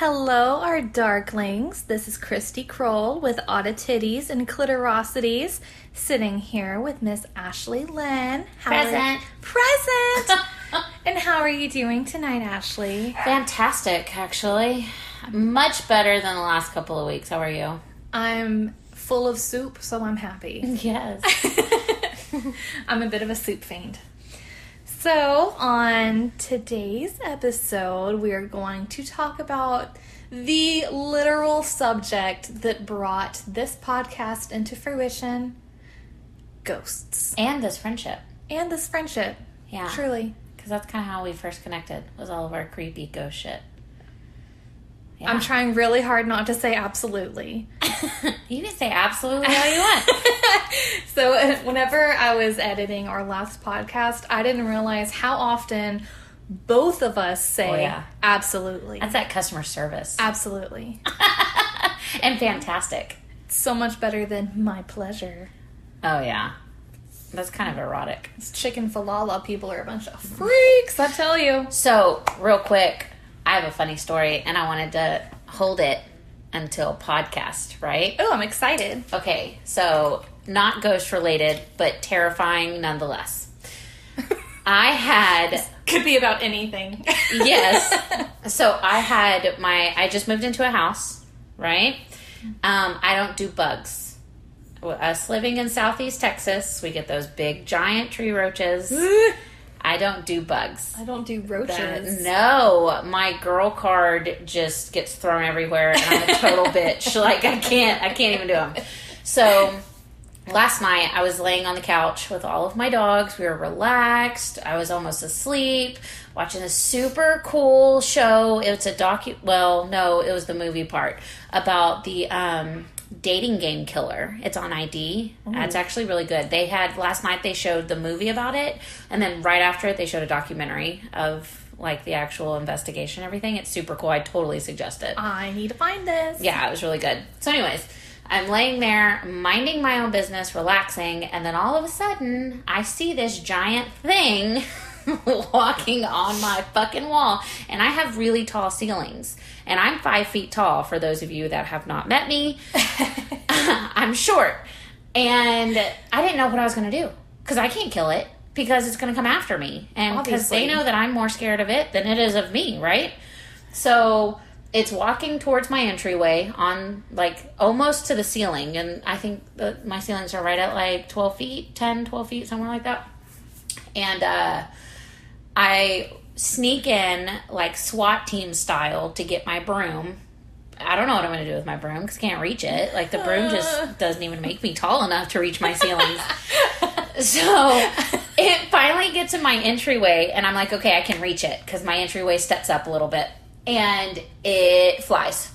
Hello, our darklings. This is Christy Kroll with Audititties and Clitorosities, sitting here with Miss Ashley Lynn. How Present. Present! and how are you doing tonight, Ashley? Fantastic, actually. Much better than the last couple of weeks. How are you? I'm full of soup, so I'm happy. Yes. I'm a bit of a soup fiend. So, on today's episode, we are going to talk about the literal subject that brought this podcast into fruition ghosts and this friendship. and this friendship. Yeah. Truly. Because that's kind of how we first connected, was all of our creepy ghost shit. Yeah. I'm trying really hard not to say absolutely. you can say absolutely all you want. so, whenever I was editing our last podcast, I didn't realize how often both of us say Oh, yeah. absolutely. That's that customer service. Absolutely. and fantastic. so much better than my pleasure. Oh, yeah. That's kind of erotic. It's Chick-fil-A people are a bunch of freaks, I tell you. So, real quick, I have a funny story and I wanted to hold it until podcast, right? Oh, I'm excited. Okay, so not ghost related, but terrifying nonetheless. I had Could be about anything. yes. So I had my I just moved into a house, right? Um, I don't do bugs. Us living in southeast Texas, we get those big giant tree roaches. I don't do bugs. I don't do roaches. no, my girl card just gets thrown everywhere, and I'm a total bitch. Like I can't, I can't even do them. So last night I was laying on the couch with all of my dogs. We were relaxed. I was almost asleep, watching a super cool show. It's a docu. Well, no, it was the movie part about the um, dating game killer. It's on ID. It's oh. actually really good. They had last night. They showed the movie about it, and then right after it, they showed a documentary of like the actual investigation. and Everything. It's super cool. I totally suggest it. I need to find this. Yeah, it was really good. So, anyways, I'm laying there, minding my own business, relaxing, and then all of a sudden, I see this giant thing walking on my fucking wall. And I have really tall ceilings. And I'm five feet tall, for those of you that have not met me. I'm short. And I didn't know what I was going to do because I can't kill it because it's going to come after me. And because they know that I'm more scared of it than it is of me, right? So it's walking towards my entryway on like almost to the ceiling. And I think that my ceilings are right at like 12 feet, 10, 12 feet, somewhere like that. And uh, I sneak in like SWAT team style to get my broom. I don't know what I'm going to do with my broom because I can't reach it. Like the broom just doesn't even make me tall enough to reach my ceilings. so it finally gets in my entryway, and I'm like, okay, I can reach it because my entryway steps up a little bit, and it flies.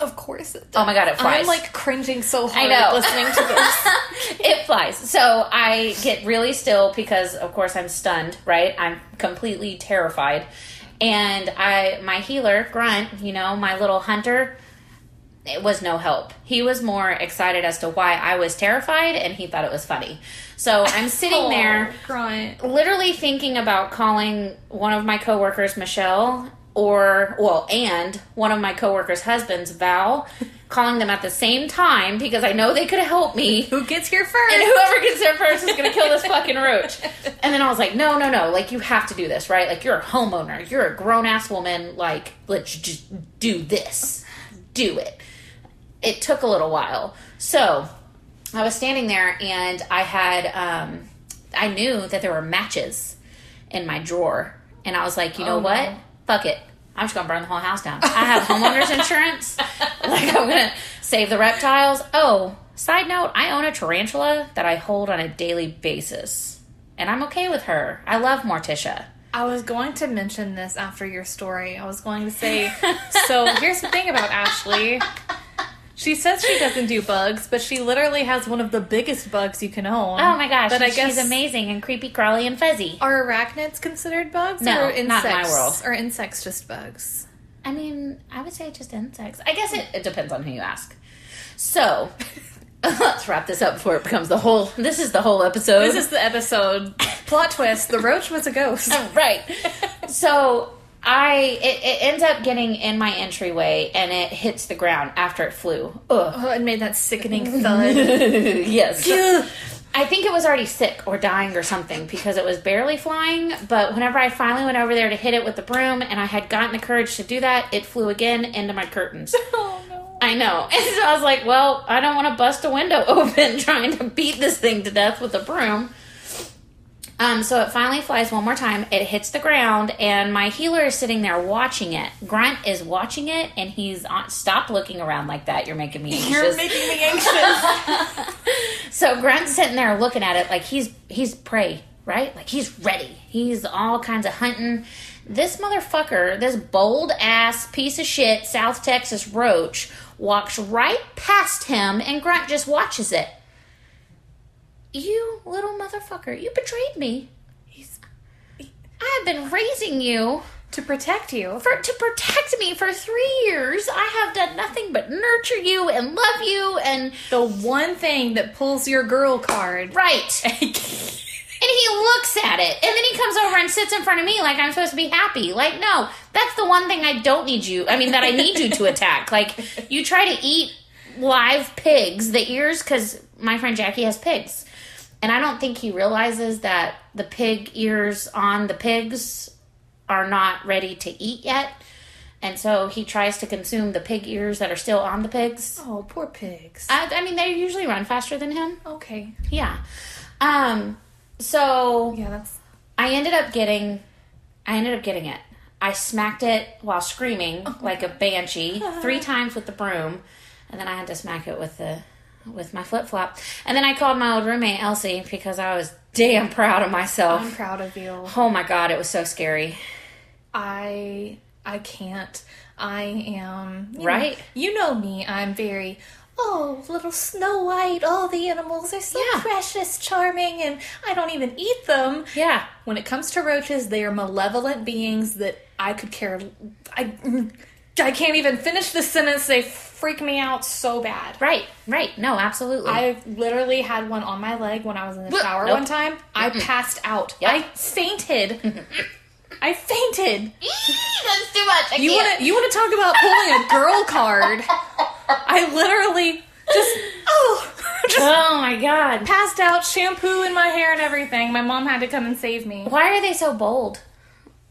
Of course it Oh my God, it flies. I'm like cringing so I hard know. listening to this. it flies. So I get really still because, of course, I'm stunned. Right? I'm completely terrified, and I my heeler grunt, you know, my little hunter. It was no help. He was more excited as to why I was terrified, and he thought it was funny. So I'm sitting there, Oh, grunt. literally thinking about calling one of my coworkers, Michelle, or well, and one of my coworkers' husbands, Val, calling them at the same time because I know they could help me. Who gets here first? And whoever gets there first is gonna kill this fucking roach. And then I was like, no, no, no. Like, you have to do this, right? Like, you're a homeowner. You're a grown ass woman. Like, let's just do this. Do it. It took a little while. So, I was standing there and I had, um, I knew that there were matches in my drawer. And I was like, you know Oh, what? no. Fuck it. I'm just gonna burn the whole house down. I have homeowners insurance. Like I'm gonna save the reptiles. Oh, side note, I own a tarantula that I hold on a daily basis. And I'm okay with her. I love Morticia. I was going to mention this after your story. I was going to say, so here's the thing about Ashley. She says she doesn't do bugs, but she literally has one of the biggest bugs you can own. Oh my gosh, But I she's amazing and creepy, crawly, and fuzzy. are arachnids considered bugs? No, or not insects? in my world. Or insects just bugs? I mean, I would say just insects. I guess it, it depends on who you ask. So, let's wrap this up before it becomes the whole. This is the whole episode. This is the episode. Plot twist: the roach was a ghost. right. So I it, it ends up getting in my entryway and it hits the ground after it flew. Ugh. Oh, it made that sickening thud. yes. I think it was already sick or dying or something because it was barely flying. But whenever I finally went over there to hit it with the broom and I had gotten the courage to do that, it flew again into my curtains. oh no. I know. And so I was like, well, I don't want to bust a window open trying to beat this thing to death with a broom. Um, so it finally flies one more time. It hits the ground, and my heeler is sitting there watching it. Grunt is watching it, and he's on. Stop looking around like that. You're making me anxious. You're making me anxious. So Grunt's sitting there looking at it like he's he's prey, right? Like he's ready. He's all kinds of hunting. This motherfucker, this bold ass piece of shit, South Texas roach, walks right past him, and Grunt just watches it. You little motherfucker, you betrayed me. He's I have been raising you to protect you. for to protect me for three years. I have done nothing but nurture you and love you and The one thing that pulls your girl card. right. And he looks at it, and then he comes over and sits in front of me like I'm supposed to be happy. Like, no, that's the one thing I don't need you. I mean, that I need you to attack. Like, you try to eat live pigs, the ears, because my friend Jackie has pigs. And I don't think he realizes that the pig ears on the pigs are not ready to eat yet. And so he tries to consume the pig ears that are still on the pigs. Oh, poor pigs. I, I mean, they usually run faster than him. okay. Yeah. Um so Yeah, that's I ended up getting I ended up getting it. I smacked it while screaming like a banshee three times with the broom and then I had to smack it with the with my flip flop. And then I called my old roommate Elsie because I was damn proud of myself. I'm proud of you. Oh my god, it was so scary. I I can't. I am you know- Right. you know me. I'm very oh little Snow White. All the animals are so Yeah. precious, charming, and I don't even eat them. Yeah. When it comes to roaches, they are malevolent beings that I could care. I I can't even finish the sentence. They freak me out so bad. Right, right. No, absolutely. I literally had one on my leg when I was in the Whoop. shower Nope. one time. I passed out. Yep. I fainted. I fainted. That's too much. I You want to you want to talk about pulling a girl card? I literally just oh just Oh my god. passed out, shampoo in my hair and everything. My mom had to come and save me. Why are they so bold?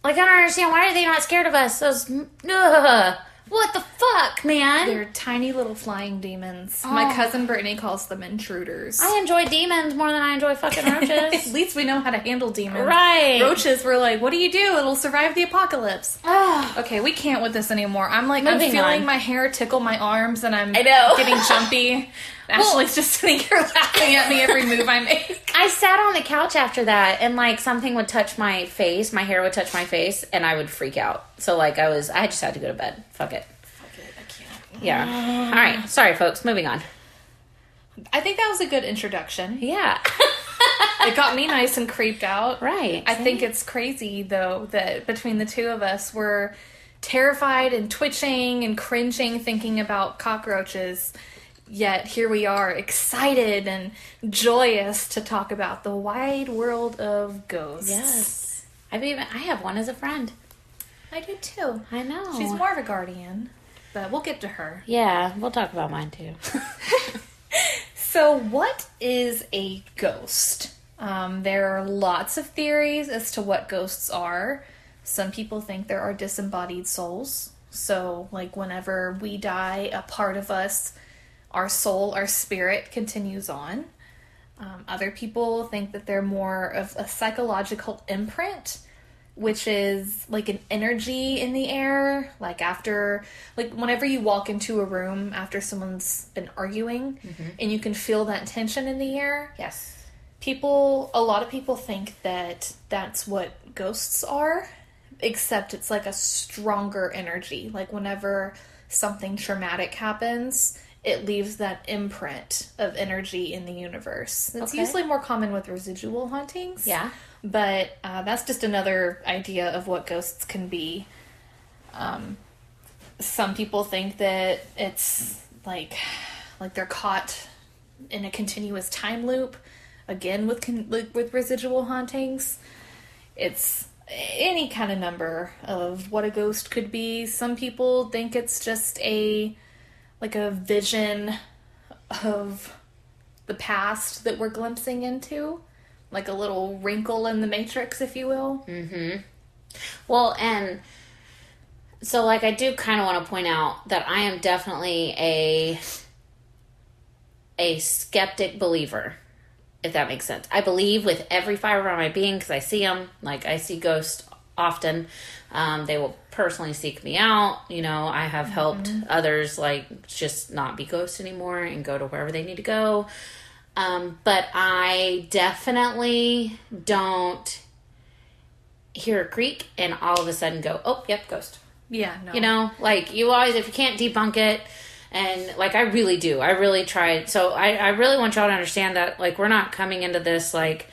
Like I don't understand. Why are they not scared of us? Those, ugh, what the fuck, man? They're tiny little flying demons. My Oh. cousin Brittany calls them intruders. I enjoy demons more than I enjoy fucking roaches. At least we know how to handle demons. right. Roaches were like, what do you do? It'll survive the apocalypse. Ugh. Okay, we can't with this anymore. I'm like, Moving I'm feeling on. my hair tickle my arms and I'm I know. getting jumpy. Ashley's just sitting here laughing at me every move I make. I sat on the couch after that, and like something would touch my face, my hair would touch my face, and I would freak out. So like I was, I just had to go to bed. Fuck it. Yeah. All right. Sorry, folks. Moving on. I think that was a good introduction. Yeah. It got me nice and creeped out. right. I think it's crazy though that between the two of us we're terrified and twitching and cringing thinking about cockroaches. Yet here we are, excited and joyous to talk about the wide world of ghosts. Yes. I've even I have one as a friend. I do too. I know. She's more of a guardian, but we'll get to her. Yeah, we'll talk about mine too. So, what is a ghost? Um, there are lots of theories as to what ghosts are. Some people think there are disembodied souls. So, like, whenever we die, a part of us, our soul, our spirit continues on. Um, other people think that they're more of a psychological imprint, which is like an energy in the air. Like after, like whenever you walk into a room after someone's been arguing, and you can feel that tension in the air. yes. People, a lot of people think that that's what ghosts are, except it's like a stronger energy. Like whenever something traumatic happens, it leaves that imprint of energy in the universe. It's Okay. usually more common with residual hauntings. Yeah. But uh, that's just another idea of what ghosts can be. Um, some people think that it's like like they're caught in a continuous time loop again with con- with residual hauntings it's any kind of number of what a ghost could be. Some people think it's just a like a vision of the past that we're glimpsing into, like a little wrinkle in the matrix, if you will. Well, and so like I do kind of want to point out that I am definitely a a skeptic believer, if that makes sense. I believe with every fiber of my being because I see them. Like I see ghosts often. Um, they will personally seek me out. You know, I have helped others like just not be ghosts anymore and go to wherever they need to go. Um, but I definitely don't hear a creak and all of a sudden go, oh, yep, ghost. Yeah, no. You know, like you always, if you can't debunk it, and like I really do, I really tried. So I, I really want y'all to understand that, like, we're not coming into this like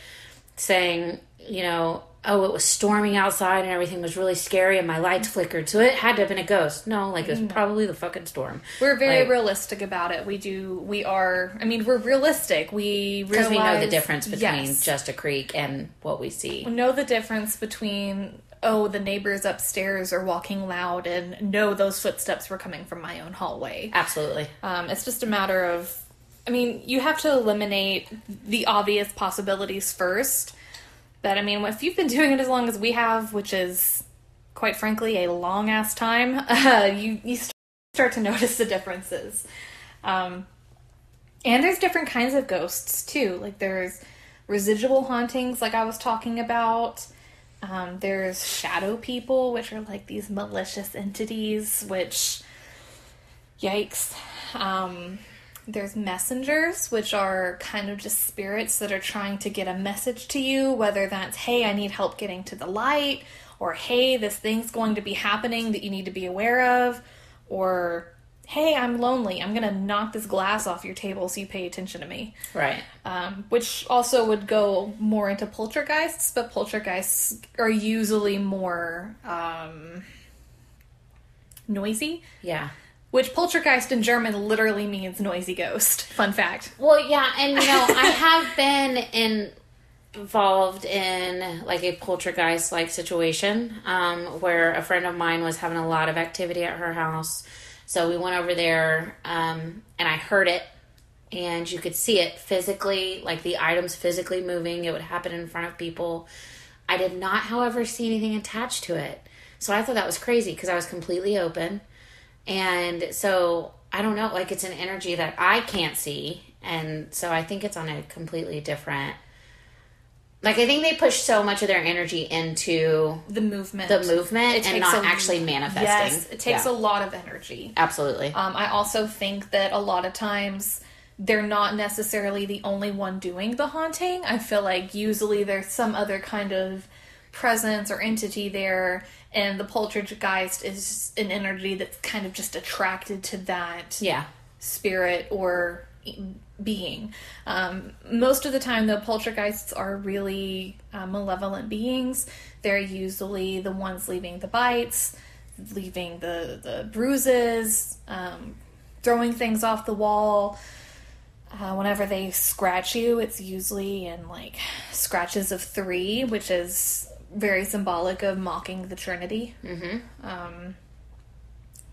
saying, you know, oh, it was storming outside and everything was really scary and my lights flickered, so it had to have been a ghost. No, like it was probably the fucking storm. We're very Like- realistic about it. We do. We are. I mean, we're realistic. We Because we know the difference between Yes. just a creek and what we see. We know the difference between oh the neighbors upstairs are walking loud and no those footsteps were coming from my own hallway. Absolutely. Um, it's just a matter of. I mean, you have to eliminate the obvious possibilities first. But I mean, if you've been doing it as long as we have, which is quite frankly a long ass time, uh, you you start to notice the differences. Um, and there's different kinds of ghosts too. Like there's residual hauntings, like I was talking about. Um, there's shadow people, which are like these malicious entities, which yikes. Um, there's messengers, which are kind of just spirits that are trying to get a message to you, whether that's, hey, I need help getting to the light, or hey, this thing's going to be happening that you need to be aware of, or hey, I'm lonely. I'm going to knock this glass off your table so you pay attention to me. Right. Um, which also would go more into poltergeists, but poltergeists are usually more um, noisy. Yeah. Which poltergeist in German literally means noisy ghost. Fun fact. Well, yeah, and you know, I have been in, involved in like a poltergeist like situation um, where a friend of mine was having a lot of activity at her house. So we went over there um, and I heard it, and you could see it physically, like the items physically moving. It would happen in front of people. I did not, however, see anything attached to it. So I thought that was crazy because I was completely open. And so I don't know, like it's an energy that I can't see. And so I think it's on a completely different like I think they push so much of their energy into The movement. the movement and not a- actually manifesting. Yes, it takes Yeah. a lot of energy. Absolutely. Um, I also think that a lot of times they're not necessarily the only one doing the haunting. I feel like usually there's some other kind of presence or entity there, and the poltergeist is an energy that's kind of just attracted to that yeah. spirit or being. Um, most of the time, the poltergeists are really uh, malevolent beings. They're usually the ones leaving the bites, leaving the, the bruises, um, throwing things off the wall. Uh, whenever they scratch you, it's usually in like scratches of three, which is very symbolic of mocking the Trinity. Mm-hmm. Um,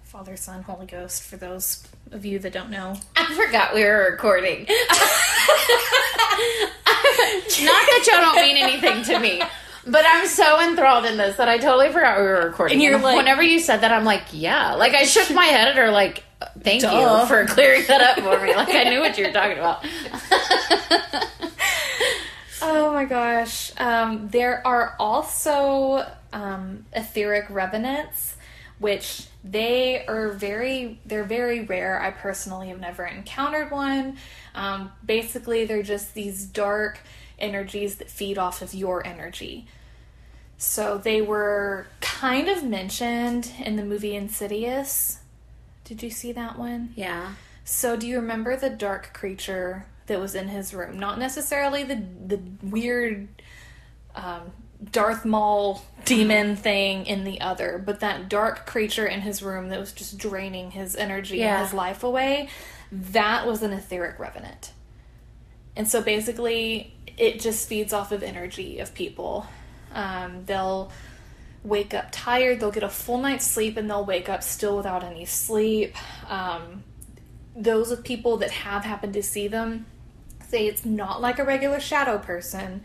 Father, Son, Holy Ghost, for those of you that don't know. I forgot we were recording. Not that y'all don't mean anything to me. But I'm so enthralled in this that I totally forgot we were recording. And you're like- whenever you said that, I'm like, yeah. Like I shook my head at her, like, thank Duh. you for clearing that up for me. Like I knew what you were talking about. Oh my gosh. Um, there are also um, etheric revenants, which they are very they're very rare. I personally have never encountered one. Um, basically, they're just these dark energies that feed off of your energy. So they were kind of mentioned in the movie Insidious. Did you see that one? Yeah. So, do you remember the dark creature that was in his room? Not necessarily the the weird um, Darth Maul demon thing in the other, but that dark creature in his room that was just draining his energy Yeah. and his life away. That was an etheric revenant, and so basically, it just feeds off of energy of people. Um, they'll wake up tired. They'll get a full night's sleep and they'll wake up still without any sleep. Um, those of people that have happened to see them say it's not like a regular shadow person,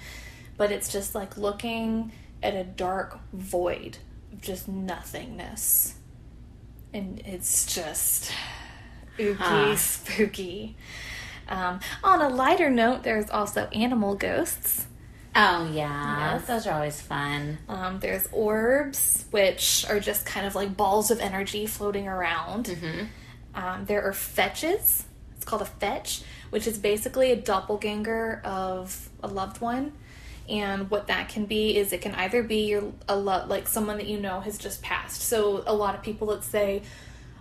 but it's just like looking at a dark void of just nothingness. And it's just ooky, Huh. spooky. Um, on a lighter note, there's also animal ghosts. Oh yeah, Yes. those are always fun. Um, there's orbs, which are just kind of like balls of energy floating around. Um, there are fetches. It's called a fetch, which is basically a doppelganger of a loved one. And what that can be is it can either be your a lot like someone that you know has just passed. So a lot of people that say,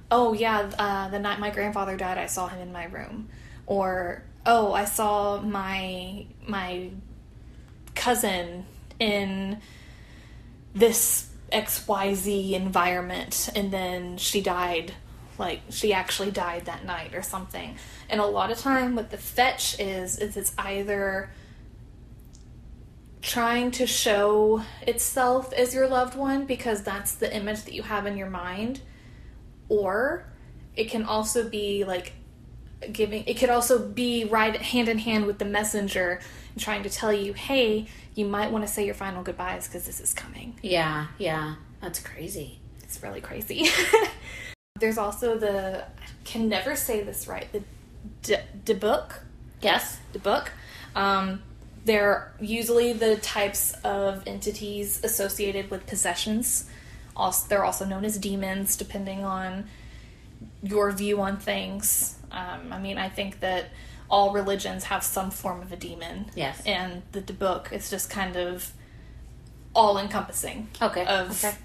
"Oh yeah, uh, the night my grandfather died, I saw him in my room," or "Oh, I saw my my cousin in this XYZ environment and then she died like she actually died that night or something. And a lot of time what the fetch is is it's either trying to show itself as your loved one because that's the image that you have in your mind or it can also be like giving it could also be right hand in hand with the messenger and trying to tell you hey you might want to say your final goodbyes because this is coming Yeah, yeah, that's crazy. it's really crazy there's also the i can never say this right the de, dybbuk Yes. the book um, they're usually the types of entities associated with possessions also, they're also known as demons depending on your view on things um, i mean i think that all religions have some form of a demon Yes. and the, the book is just kind of all encompassing Okay. of okay.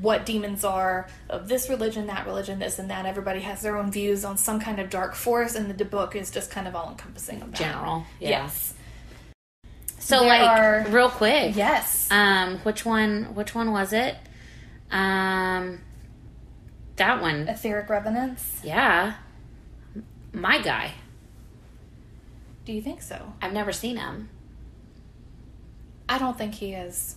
What demons are of this religion, that religion, this and that. Everybody has their own views on some kind of dark force, and the book is just kind of all encompassing of that. General. Yeah. Yes. So There like are- real quick. Yes. Um, which one? Which one was it? Um, that one. Etheric revenants. Yeah. My guy. Do you think so? I've never seen him. I don't think he is,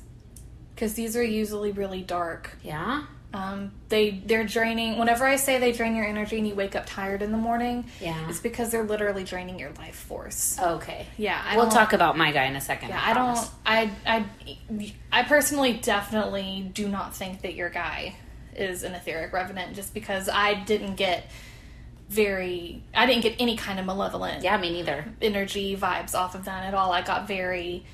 because these are usually really dark. Yeah. Um, they they're draining. Whenever I say they drain your energy and you wake up tired in the morning, Yeah. it's because they're literally draining your life force. Okay. Yeah, I we'll talk about my guy in a second. Yeah, I, I don't. I I I personally definitely do not think that your guy is an etheric revenant, just because I didn't get very. I didn't get any kind of malevolent Yeah, me neither. energy vibes off of that at all. I got very.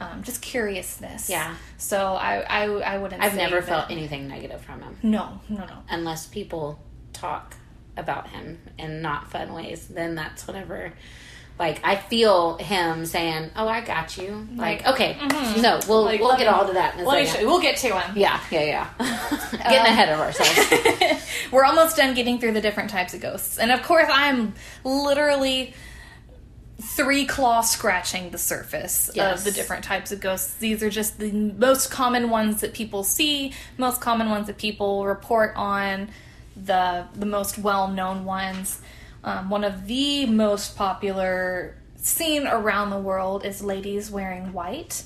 Um, just curiousness. Yeah. So I I, I wouldn't. I've never that- felt anything negative from him. No, no, no. unless people talk about him in not fun ways, then that's whatever. Like I feel him saying, "Oh, I got you." Like, Like, okay, mhm. no, we'll Like, we'll get me- all to that in a Let me show you. We'll get to him. Yeah, yeah, yeah. Getting ahead of ourselves. We're almost done getting through the different types of ghosts. And of course, I'm literally three claw scratching the surface Yes. of the different types of ghosts. These are just the most common ones that people see, most common ones that people report on, the the most well-known ones. Um, one of the most popular seen around the world is ladies wearing white.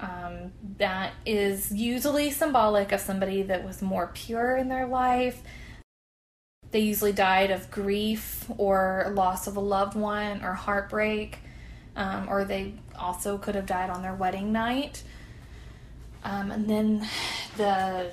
Um, that is usually symbolic of somebody that was more pure in their life. They usually died of grief or loss of a loved one or heartbreak, um, or they also could have died on their wedding night. Um, and then the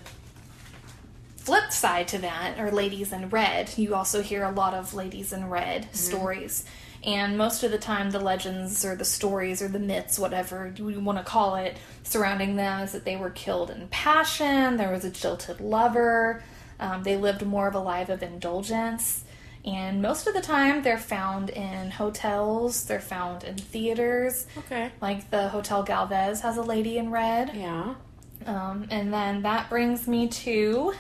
flip side to that are ladies in red. You also hear a lot of ladies in red stories. And most of the time, the legends or the stories or the myths, whatever you want to call it, surrounding them is that they were killed in passion, there was a jilted lover, um, they lived more of a life of indulgence. And most of the time, they're found in hotels, they're found in theaters. okay. Like the Hotel Galvez has a lady in red. Yeah. Um, and then that brings me to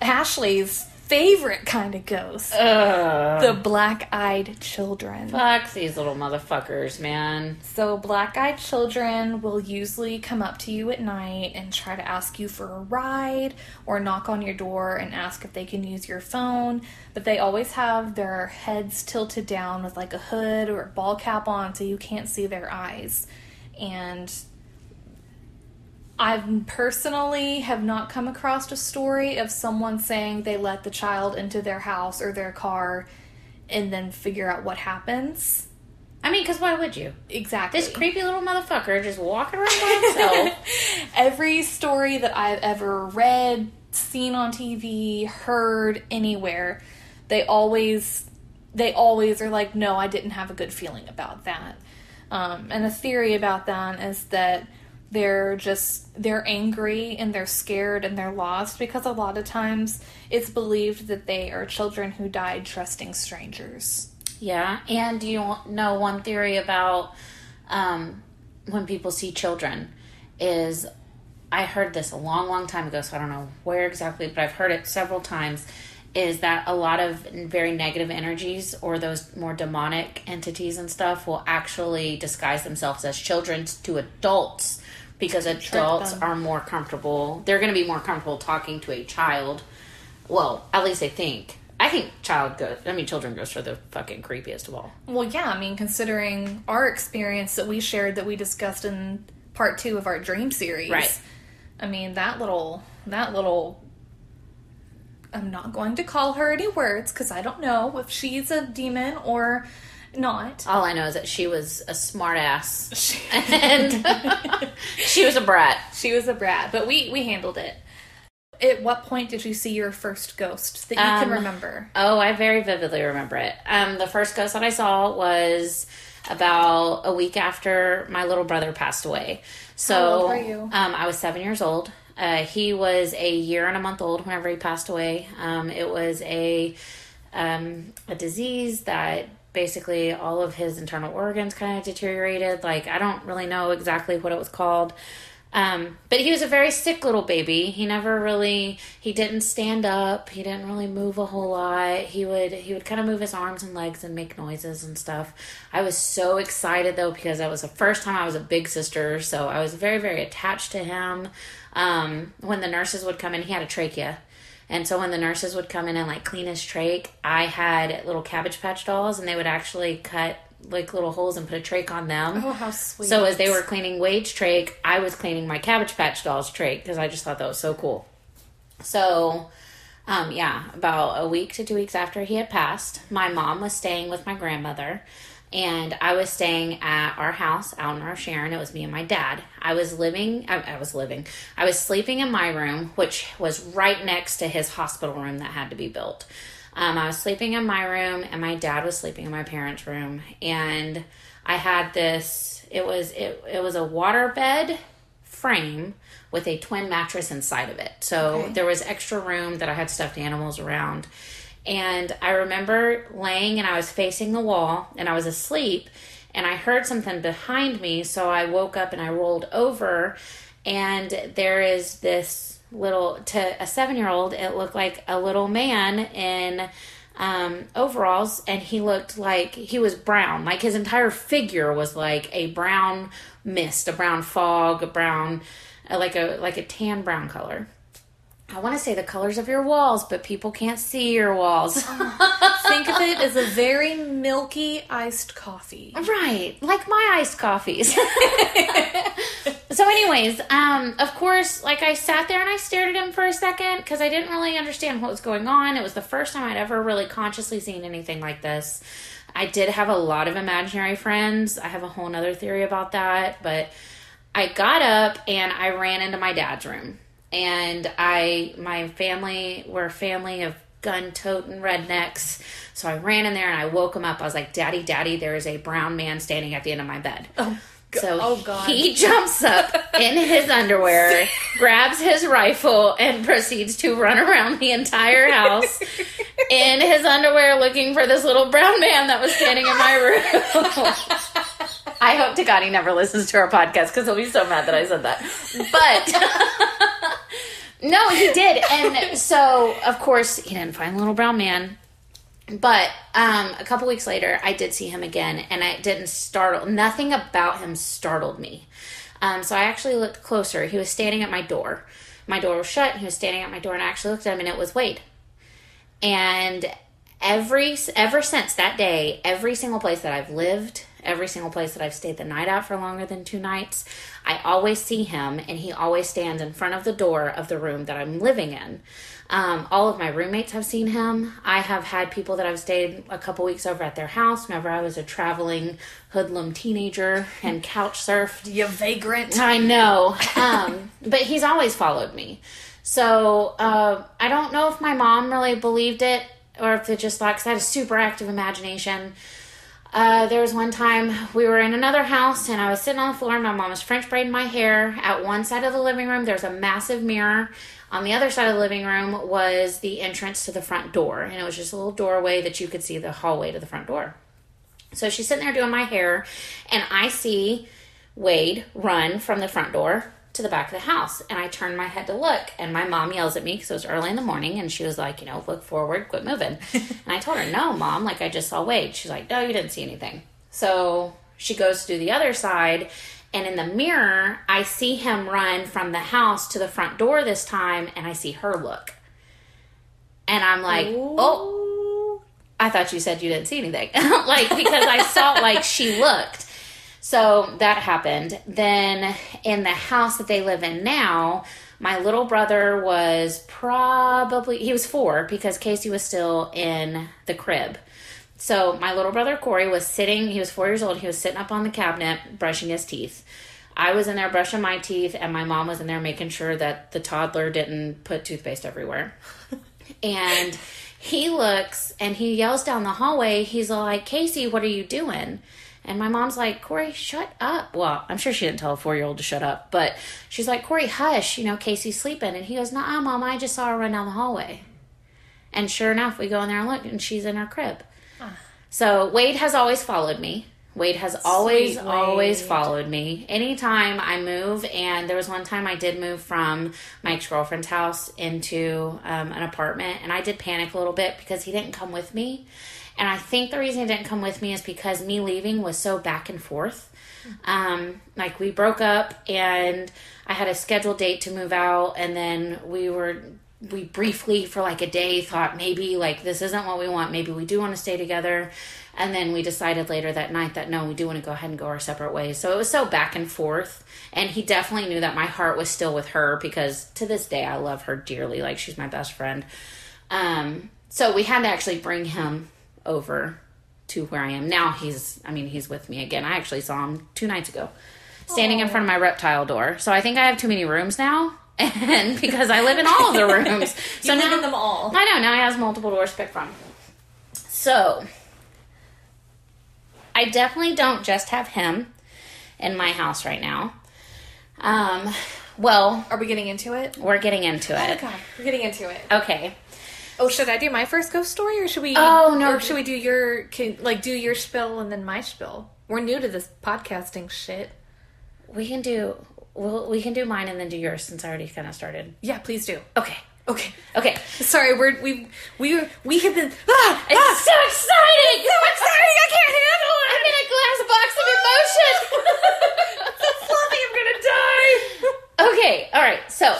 Ashley's favorite kind of ghost Ugh. the black eyed children. Fuck these little motherfuckers, man. So, black eyed children will usually come up to you at night and try to ask you for a ride or knock on your door and ask if they can use your phone. But they always have their heads tilted down with like a hood or a ball cap on so you can't see their eyes. And I personally have not come across a story of someone saying they let the child into their house or their car and then figure out what happens. I mean, because why would you? Exactly. This creepy little motherfucker just walking around by himself. Every story that I've ever read, seen on TV, heard anywhere, they always they always are like, no, I didn't have a good feeling about that. Um, and the theory about that is that they're just they're angry and they're scared and they're lost because a lot of times it's believed that they are children who died trusting strangers. Yeah, and you know one theory about um, when people see children is I heard this a long, long time ago, so I don't know where exactly, but I've heard it several times. Is that a lot of very negative energies or those more demonic entities and stuff will actually disguise themselves as children to adults because adults them. are more comfortable. They're going to be more comfortable talking to a child. Well, at least they think. I think child ghosts. I mean, children ghosts are the fucking creepiest of all. Well, yeah, I mean, considering our experience that we shared that we discussed in part two of our dream series, Right. I mean, that little that little. I'm not going to call her any words because I don't know if she's a demon or not. All I know is that she was a smart ass She, and she was a brat. she was a brat, but we we handled it. At what point did you see your first ghost that you can Um, remember? Oh, I very vividly remember it. Um, the first ghost that I saw was about a week after my little brother passed away. So How old were you? Um, I was seven years old. Uh, he was a year and a month old whenever he passed away. Um, it was a um, a disease that basically all of his internal organs kind of deteriorated. Like I don't really know exactly what it was called. Um, but he was a very sick little baby. He never really he didn't stand up. He didn't really move a whole lot. He would he would kind of move his arms and legs and make noises and stuff. I was so excited though because that was the first time I was a big sister, so I was very very attached to him. Um, when the nurses would come in, he had a trachea. And so when the nurses would come in and like clean his trach, I had little cabbage patch dolls and they would actually cut like little holes and put a trach on them. Oh, how sweet! So as they were cleaning Wade's trach, I was cleaning my Cabbage Patch Dolls trach because I just thought that was so cool. So, um, yeah, about a week to two weeks after he had passed, my mom was staying with my grandmother, and I was staying at our house out in Rosharon. It was me and my dad. I was living. I, I was living. I was sleeping in my room, which was right next to his hospital room that had to be built. Um, I was sleeping in my room, and my dad was sleeping in my parents' room, and I had this. It was it. It was a waterbed frame with a twin mattress inside of it. So Okay. there was extra room that I had stuffed animals around. And I remember laying and I was facing the wall and I was asleep and I heard something behind me. So I woke up and I rolled over and there is this little, to a seven year old, it looked like a little man in um, overalls and he looked like he was brown. Like his entire figure was like a brown mist, a brown fog, a brown, uh, like a like a tan brown color. I want to say the colors of your walls, but people can't see your walls. Think of it as a very milky iced coffee. right, like my iced coffees. so, anyways, um, of course, like I sat there and I stared at him for a second because I didn't really understand what was going on. It was the first time I'd ever really consciously seen anything like this. I did have a lot of imaginary friends. I have a whole nother theory about that, but I got up and I ran into my dad's room. And I, my family, were a family of gun toting rednecks. So I ran in there and I woke him up. I was like, Daddy, Daddy, there is a brown man standing at the end of my bed. Oh, So oh God. he jumps up in his underwear, grabs his rifle, and proceeds to run around the entire house in his underwear looking for this little brown man that was standing in my room. I hope to God he never listens to our podcast because he'll be so mad that I said that. But no, he did. And so, of course, he didn't find the little brown man. But um, a couple weeks later, I did see him again, and I didn't startle. Nothing about him startled me. Um, so I actually looked closer. He was standing at my door. My door was shut. He was standing at my door, and I actually looked at him, and it was Wade. And every ever since that day, every single place that I've lived, every single place that I've stayed the night at for longer than two nights, I always see him and he always stands in front of the door of the room that I'm living in. Um, all of my roommates have seen him. I have had people that I've stayed a couple weeks over at their house whenever I was a traveling hoodlum teenager and couch surfed. You vagrant. I know. Um, but he's always followed me. So uh, I don't know if my mom really believed it or if it just thought, because I had a super active imagination. Uh, there was one time we were in another house and I was sitting on the floor and my mom was French braiding my hair. At one side of the living room, there's a massive mirror. On the other side of the living room was the entrance to the front door, and it was just a little doorway that you could see the hallway to the front door. So she's sitting there doing my hair, and I see Wade run from the front door to the back of the house. And I turn my head to look, and my mom yells at me because it was early in the morning, and she was like, you know, look forward, quit moving. and I told her, no, mom, like I just saw Wade. She's like, no, you didn't see anything. So she goes to do the other side, and in the mirror, I see him run from the house to the front door this time, and I see her look. And I'm like, oh, I thought you said you didn't see anything. like, because I saw, like, she looked. So that happened. Then in the house that they live in now, my little brother was probably, he was four because Casey was still in the crib. So my little brother Corey was sitting, he was four years old, he was sitting up on the cabinet brushing his teeth. I was in there brushing my teeth, and my mom was in there making sure that the toddler didn't put toothpaste everywhere. and he looks and he yells down the hallway, he's like, Casey, what are you doing? And my mom's like, Corey, shut up. Well, I'm sure she didn't tell a four year old to shut up, but she's like, Corey, hush, you know, Casey's sleeping. And he goes, Nah, mom, I just saw her run down the hallway. And sure enough, we go in there and look, and she's in her crib. So Wade has always followed me. Wade has always, Wade. always followed me. Anytime I move, and there was one time I did move from my ex girlfriend's house into um, an apartment, and I did panic a little bit because he didn't come with me. And I think the reason he didn't come with me is because me leaving was so back and forth. Um, like we broke up, and I had a scheduled date to move out, and then we were we briefly for like a day thought maybe like this isn't what we want maybe we do want to stay together. And then we decided later that night that no we do want to go ahead and go our separate ways. So it was so back and forth. And he definitely knew that my heart was still with her because to this day i love her dearly. Like she's my best friend. Um so we had to actually bring him over to where i am now he's i mean he's with me again i actually saw him two nights ago standing in front of my reptile door so i think i have too many rooms now and because I live in all of the rooms. Live in them all. I know, now he has multiple doors to pick from. So, I definitely don't just have him in my house right now. Um, well, Are we getting into it? we're getting into it. Oh it. god, we're getting into it. Okay. Oh, should I do my first ghost story, or should we? Oh, no. Or should we do your can, like do your spill and then my spill? We're new to this podcasting shit. We can do well, we can do mine and then do yours since I already kind of started. Yeah, please do. Okay. Okay. Okay. Sorry, we're we we we have been. Ah, It's ah, so exciting! so exciting! I can't handle it. I'm in a glass box of emotion. so fluffy. I'm gonna die. Okay, all right. So,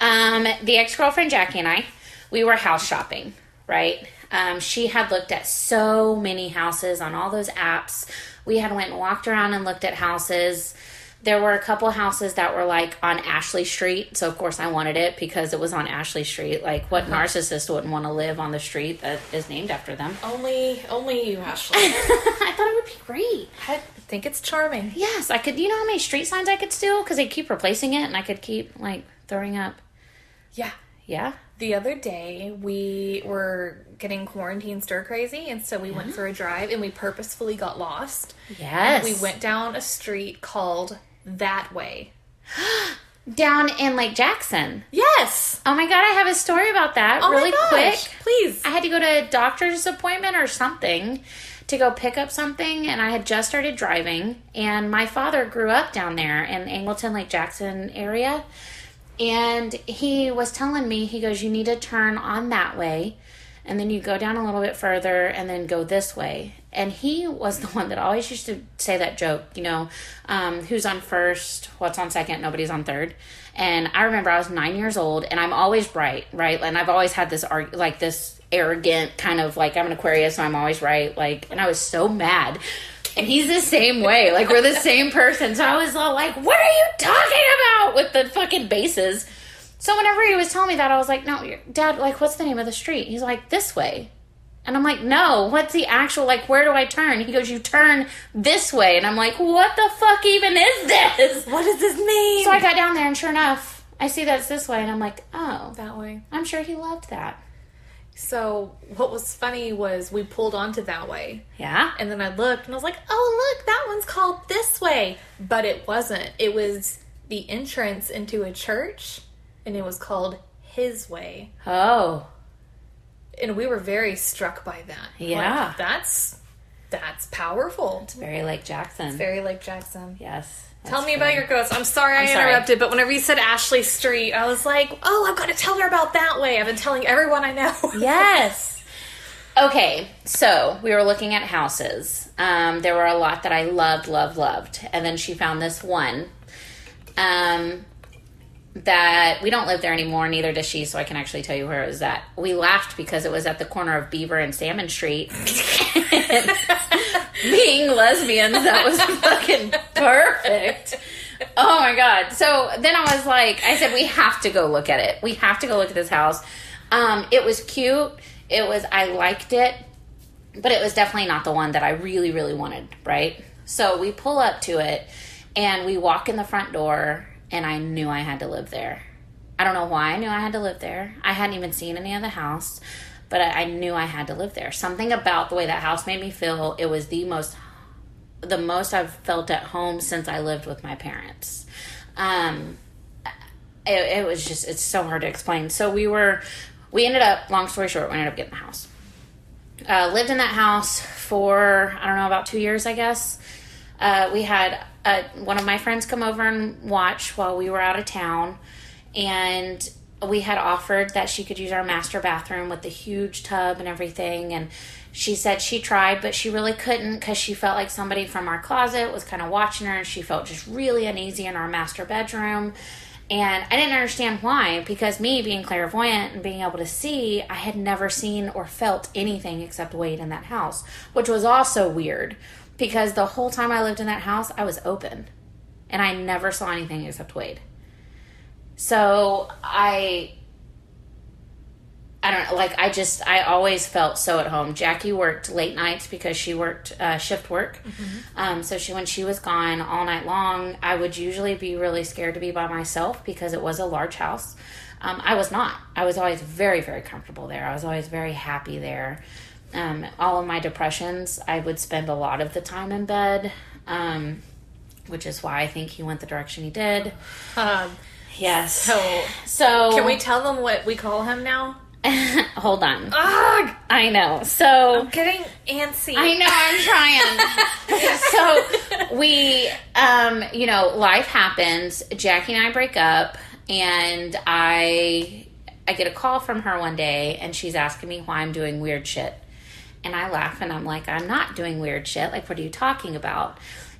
um, the ex girlfriend Jackie and I, we were house shopping, right? Um, she had looked at so many houses on all those apps. We had went and walked around and looked at houses. There were a couple houses that were like on Ashley Street, so of course I wanted it because it was on Ashley Street. Like, what narcissist wouldn't want to live on the street that is named after them? Only only you, Ashley. I thought it would be great. I think it's charming. Yes, I could. You know how many street signs I could steal because they keep replacing it, and I could keep like throwing up. Yeah. Yeah. The other day we were getting quarantine stir crazy, and so we went for a drive, and we purposefully got lost. Yes. We went down a street called That Way. down in Lake Jackson. Yes. Oh my god, I have a story about that Oh really quick. Please. I had to go to a doctor's appointment or something to go pick up something and I had just started driving and my father grew up down there in Angleton Lake Jackson area and he was telling me he goes you need to turn on that way and then you go down a little bit further and then go this way. And he was the one that always used to say that joke you know um, who's on first? What's on second? Nobody's on third. And i remember i was nine years old and i'm always right right? And i've always had this arg- like this arrogant kind of like i'm an aquarius so i'm always right like and i was so mad And he's the same way. Like we're the same person. So I was all like, "What are you talking about?" with the fucking bases. So whenever he was telling me that, I was like, "No, Dad. Like, what's the name of the street?" He's like, "This way." And I'm like, "No. What's the actual like? Where do I turn?" He goes, "You turn this way." And I'm like, "What the fuck even is this?" What does this mean? So I got down there, and sure enough, I see that it's this way, and I'm like, "Oh, that way. I'm sure he loved that." So what was funny was we pulled onto that way. Yeah. And then I looked and I was like, oh, look, that one's called this way. But it wasn't. It was the entrance into a church and it was called his way. Oh. And we were very struck by that. Yeah. Like, that's that's powerful. Very like Jackson. Very like Jackson. yes. Tell me about your ghost. I'm sorry i sorry. interrupted, but whenever you said Ashley Street, I was like, oh, I've got to tell her about that way. I've been telling everyone I know. Yes. Okay, so we were looking at houses. Um, there were a lot that I loved, loved, loved, and then she found this one. Um, that we don't live there anymore. Neither does she, so I can actually tell you where it was at. We laughed because it was at the corner of Beaver and Salmon Street. Being lesbians, that was fucking perfect. Oh my god! So then I was like, I said, we have to go look at it. We have to go look at this house. Um, it was cute. It was. I liked it, but it was definitely not the one that I really, really wanted. Right. So we pull up to it, and we walk in the front door, and I knew I had to live there. I don't know why I knew I had to live there. I hadn't even seen any of the house, but I, I knew I had to live there. Something about the way that house made me feel. It was the most, the most I've felt at home since I lived with my parents. Um, it, it was just it's so hard to explain. So we were, we ended up. Long story short, we ended up getting the house. Uh, lived in that house for I don't know about two years, I guess. Uh, we had uh, one of my friends come over and watch while we were out of town, and we had offered that she could use our master bathroom with the huge tub and everything. And she said she tried, but she really couldn't because she felt like somebody from our closet was kind of watching her, and she felt just really uneasy in our master bedroom. And I didn't understand why, because me being clairvoyant and being able to see, I had never seen or felt anything except Wade in that house, which was also weird because the whole time I lived in that house, I was open and I never saw anything except Wade. So I. I don't know, like I just I always felt so at home. Jackie worked late nights because she worked uh, shift work, um, so she when she was gone all night long, I would usually be really scared to be by myself because it was a large house. Um, I was not. I was always very very comfortable there. I was always very happy there. Um, all of my depressions, I would spend a lot of the time in bed, um, which is why I think he went the direction he did. Yes. so, So can we tell them what we call him now? hold on? Ugh! I know. So I'm getting antsy. I know I'm trying. so we, um, you know, life happens. Jackie and I break up, and I, I get a call from her one day, and she's asking me why I'm doing weird shit, and I laugh and I'm like, I'm not doing weird shit. Like, what are you talking about?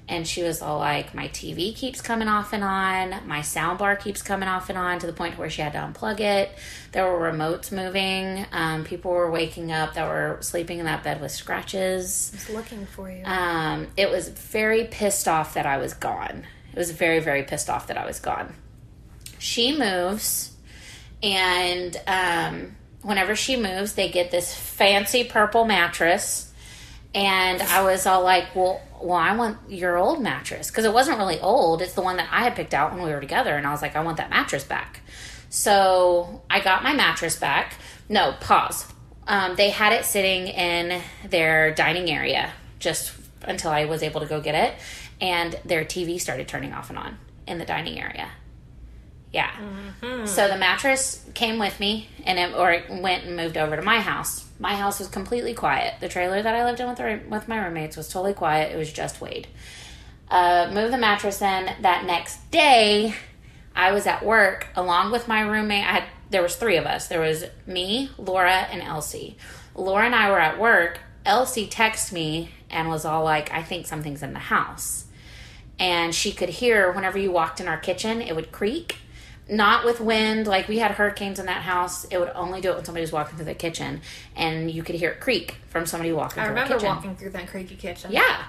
And she was all like, my TV keeps coming off and on, my sound bar keeps coming off and on to the point where she had to unplug it. There were remotes moving. Um, people were waking up that were sleeping in that bed with scratches. I was looking for you. Um, it was very pissed off that I was gone. It was very, very pissed off that I was gone. She moves, and um, whenever she moves, they get this fancy purple mattress. And I was all like, well, well, I want your old mattress because it wasn't really old. It's the one that I had picked out when we were together. And I was like, I want that mattress back. So I got my mattress back. No, pause. Um, they had it sitting in their dining area just until I was able to go get it. And their TV started turning off and on in the dining area. Yeah. So the mattress came with me, and it, or it went and moved over to my house. My house was completely quiet. The trailer that I lived in with the, with my roommates was totally quiet. It was just Wade. Uh, moved the mattress in. That next day, I was at work along with my roommate. I had there was three of us. There was me, Laura, and Elsie. Laura and I were at work. Elsie texted me and was all like, "I think something's in the house." And she could hear whenever you walked in our kitchen, it would creak. Not with wind. Like we had hurricanes in that house. It would only do it when somebody was walking through the kitchen, and you could hear it creak from somebody walking. I through remember the kitchen. walking through that creaky kitchen. Yeah,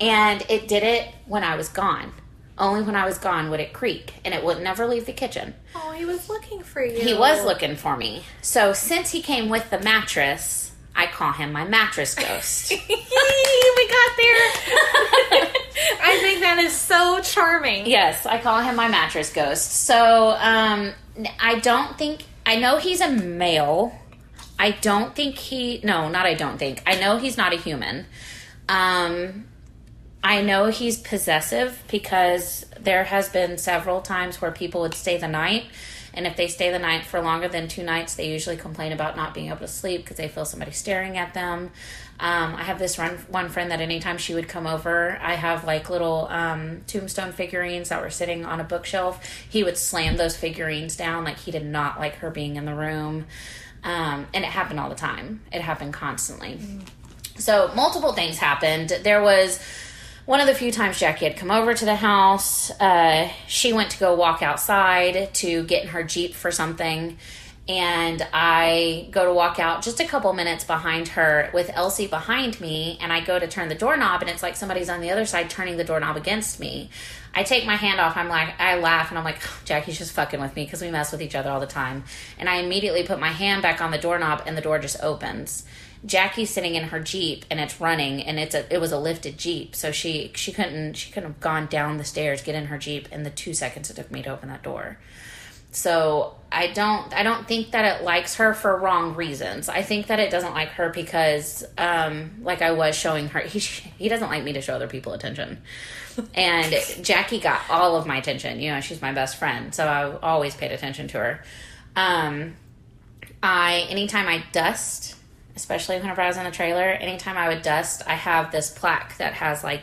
and it did it when I was gone. Only when I was gone would it creak, and it would never leave the kitchen. Oh, he was looking for you. He was looking for me. So since he came with the mattress, I call him my mattress ghost. we got there. I think that is so charming. yes, I call him my mattress ghost. So um, I don't think I know he's a male. I don't think he. No, not I don't think. I know he's not a human. Um, I know he's possessive because there has been several times where people would stay the night. And if they stay the night for longer than two nights, they usually complain about not being able to sleep because they feel somebody staring at them. Um, I have this run, one friend that anytime she would come over, I have like little um, tombstone figurines that were sitting on a bookshelf. He would slam those figurines down like he did not like her being in the room. Um, and it happened all the time, it happened constantly. So multiple things happened. There was one of the few times Jackie had come over to the house. Uh, she went to go walk outside to get in her Jeep for something. And I go to walk out just a couple minutes behind her with Elsie behind me. And I go to turn the doorknob, and it's like somebody's on the other side turning the doorknob against me. I take my hand off. I'm like, I laugh, and I'm like, Jackie's just fucking with me because we mess with each other all the time. And I immediately put my hand back on the doorknob, and the door just opens. Jackie's sitting in her Jeep and it's running and it's a it was a lifted Jeep. So she she couldn't she couldn't have gone down the stairs, get in her Jeep in the two seconds it took me to open that door. So I don't I don't think that it likes her for wrong reasons. I think that it doesn't like her because um like I was showing her he he doesn't like me to show other people attention. And Jackie got all of my attention. You know, she's my best friend, so I always paid attention to her. Um I anytime I dust especially whenever I was in the trailer, anytime I would dust, I have this plaque that has like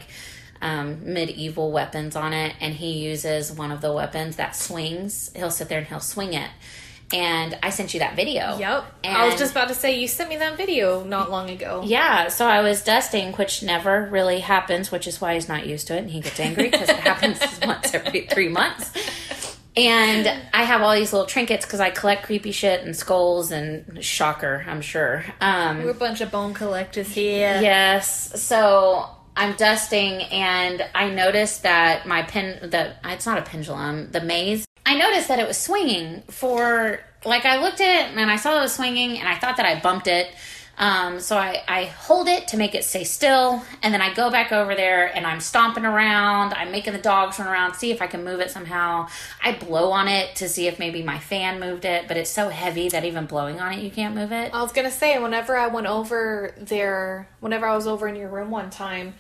um, medieval weapons on it, and he uses one of the weapons that swings. He'll sit there and he'll swing it. And I sent you that video. Yep. And I was just about to say you sent me that video not long ago. yeah, so I was dusting, which never really happens, which is why he's not used to it, and he gets angry because it happens once every three months. And I have all these little trinkets because I collect creepy shit and skulls and shocker, I'm sure. Um, We're a bunch of bone collectors here. Yes. So I'm dusting and I noticed that my pen the it's not a pendulum, the maze. I noticed that it was swinging for like I looked at it and I saw it was swinging and I thought that I bumped it. Um, so I, I hold it to make it stay still, and then I go back over there and I'm stomping around. I'm making the dogs run around, see if I can move it somehow. I blow on it to see if maybe my fan moved it, but it's so heavy that even blowing on it, you can't move it. I was gonna say, whenever I went over there, whenever I was over in your room one time,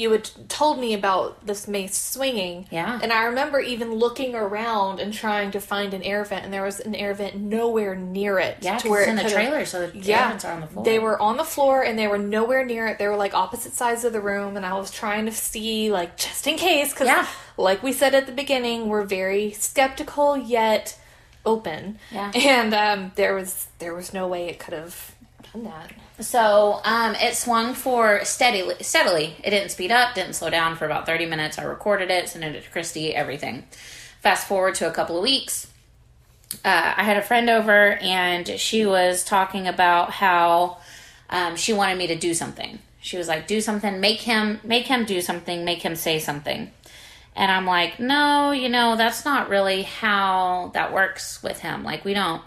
you had told me about this mace swinging. Yeah. And I remember even looking around and trying to find an air vent, and there was an air vent nowhere near it. Yeah, to where it's in the trailer, so the yeah, vents are on the floor. They were on the floor, and they were nowhere near it. They were like opposite sides of the room, and I was trying to see, like, just in case, because, Yeah. like we said at the beginning, we're very skeptical yet open. Yeah. And um, there was there was no way it could have done that. So um, it swung for steadily. Steadily, it didn't speed up, didn't slow down for about thirty minutes. I recorded it, sent it to Christy, everything. Fast forward to a couple of weeks. Uh, I had a friend over, and she was talking about how um, she wanted me to do something. She was like, "Do something, make him, make him do something, make him say something." And I'm like, "No, you know, that's not really how that works with him. Like, we don't."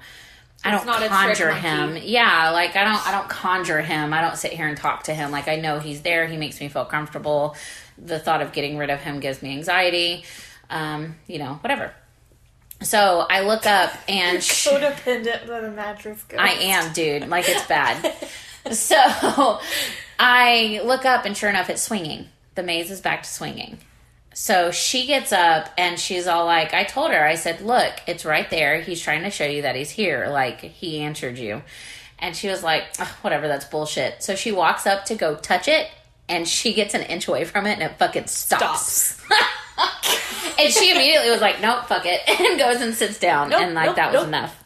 I don't not conjure him. Yeah, like I don't I don't conjure him. I don't sit here and talk to him. Like I know he's there. He makes me feel comfortable. The thought of getting rid of him gives me anxiety. Um, you know, whatever. So I look up and sh- Codependent by the mattress ghost. I am, dude. Like it's bad. so I look up and sure enough, it's swinging. The maze is back to swinging. So she gets up and she's all like, I told her, I said, look, it's right there. He's trying to show you that he's here. Like he answered you. And she was like, "Ugh, whatever, that's bullshit. So she walks up to go touch it and she gets an inch away from it and it fucking stops. and she immediately was like, nope, fuck it. And goes and sits down. Nope, and like nope, that was nope. enough.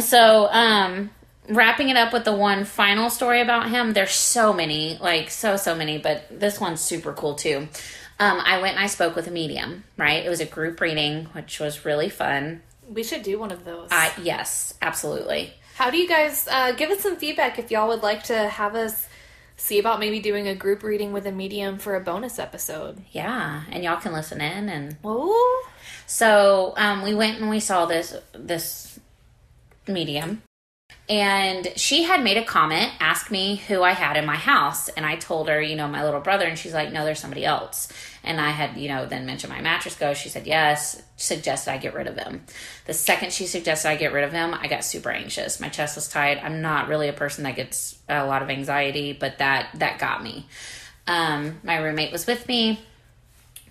So, um, wrapping it up with the one final story about him, there's so many, like so, so many, but this one's super cool too. Um, I went and I spoke with a medium, right? It was a group reading, which was really fun. We should do one of those. I yes, absolutely. How do you guys uh, give us some feedback if y'all would like to have us see about maybe doing a group reading with a medium for a bonus episode? Yeah, and y'all can listen in and Oh, So um, we went and we saw this this medium, and she had made a comment, asked me who I had in my house, and I told her, you know, my little brother, and she's like, no, there's somebody else. And I had, you know, then mentioned my mattress ghost. She said yes, suggested I get rid of him. The second she suggested I get rid of him, I got super anxious. My chest was tight. I'm not really a person that gets a lot of anxiety, but that that got me. Um, my roommate was with me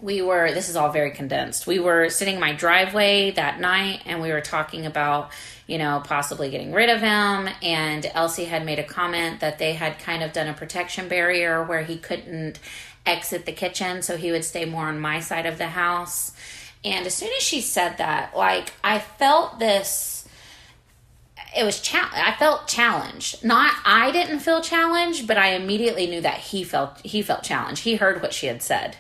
we were this is all very condensed we were sitting in my driveway that night and we were talking about you know possibly getting rid of him and elsie had made a comment that they had kind of done a protection barrier where he couldn't exit the kitchen so he would stay more on my side of the house and as soon as she said that like i felt this it was cha- I felt challenged. Not I didn't feel challenged, but I immediately knew that he felt he felt challenged. He heard what she had said.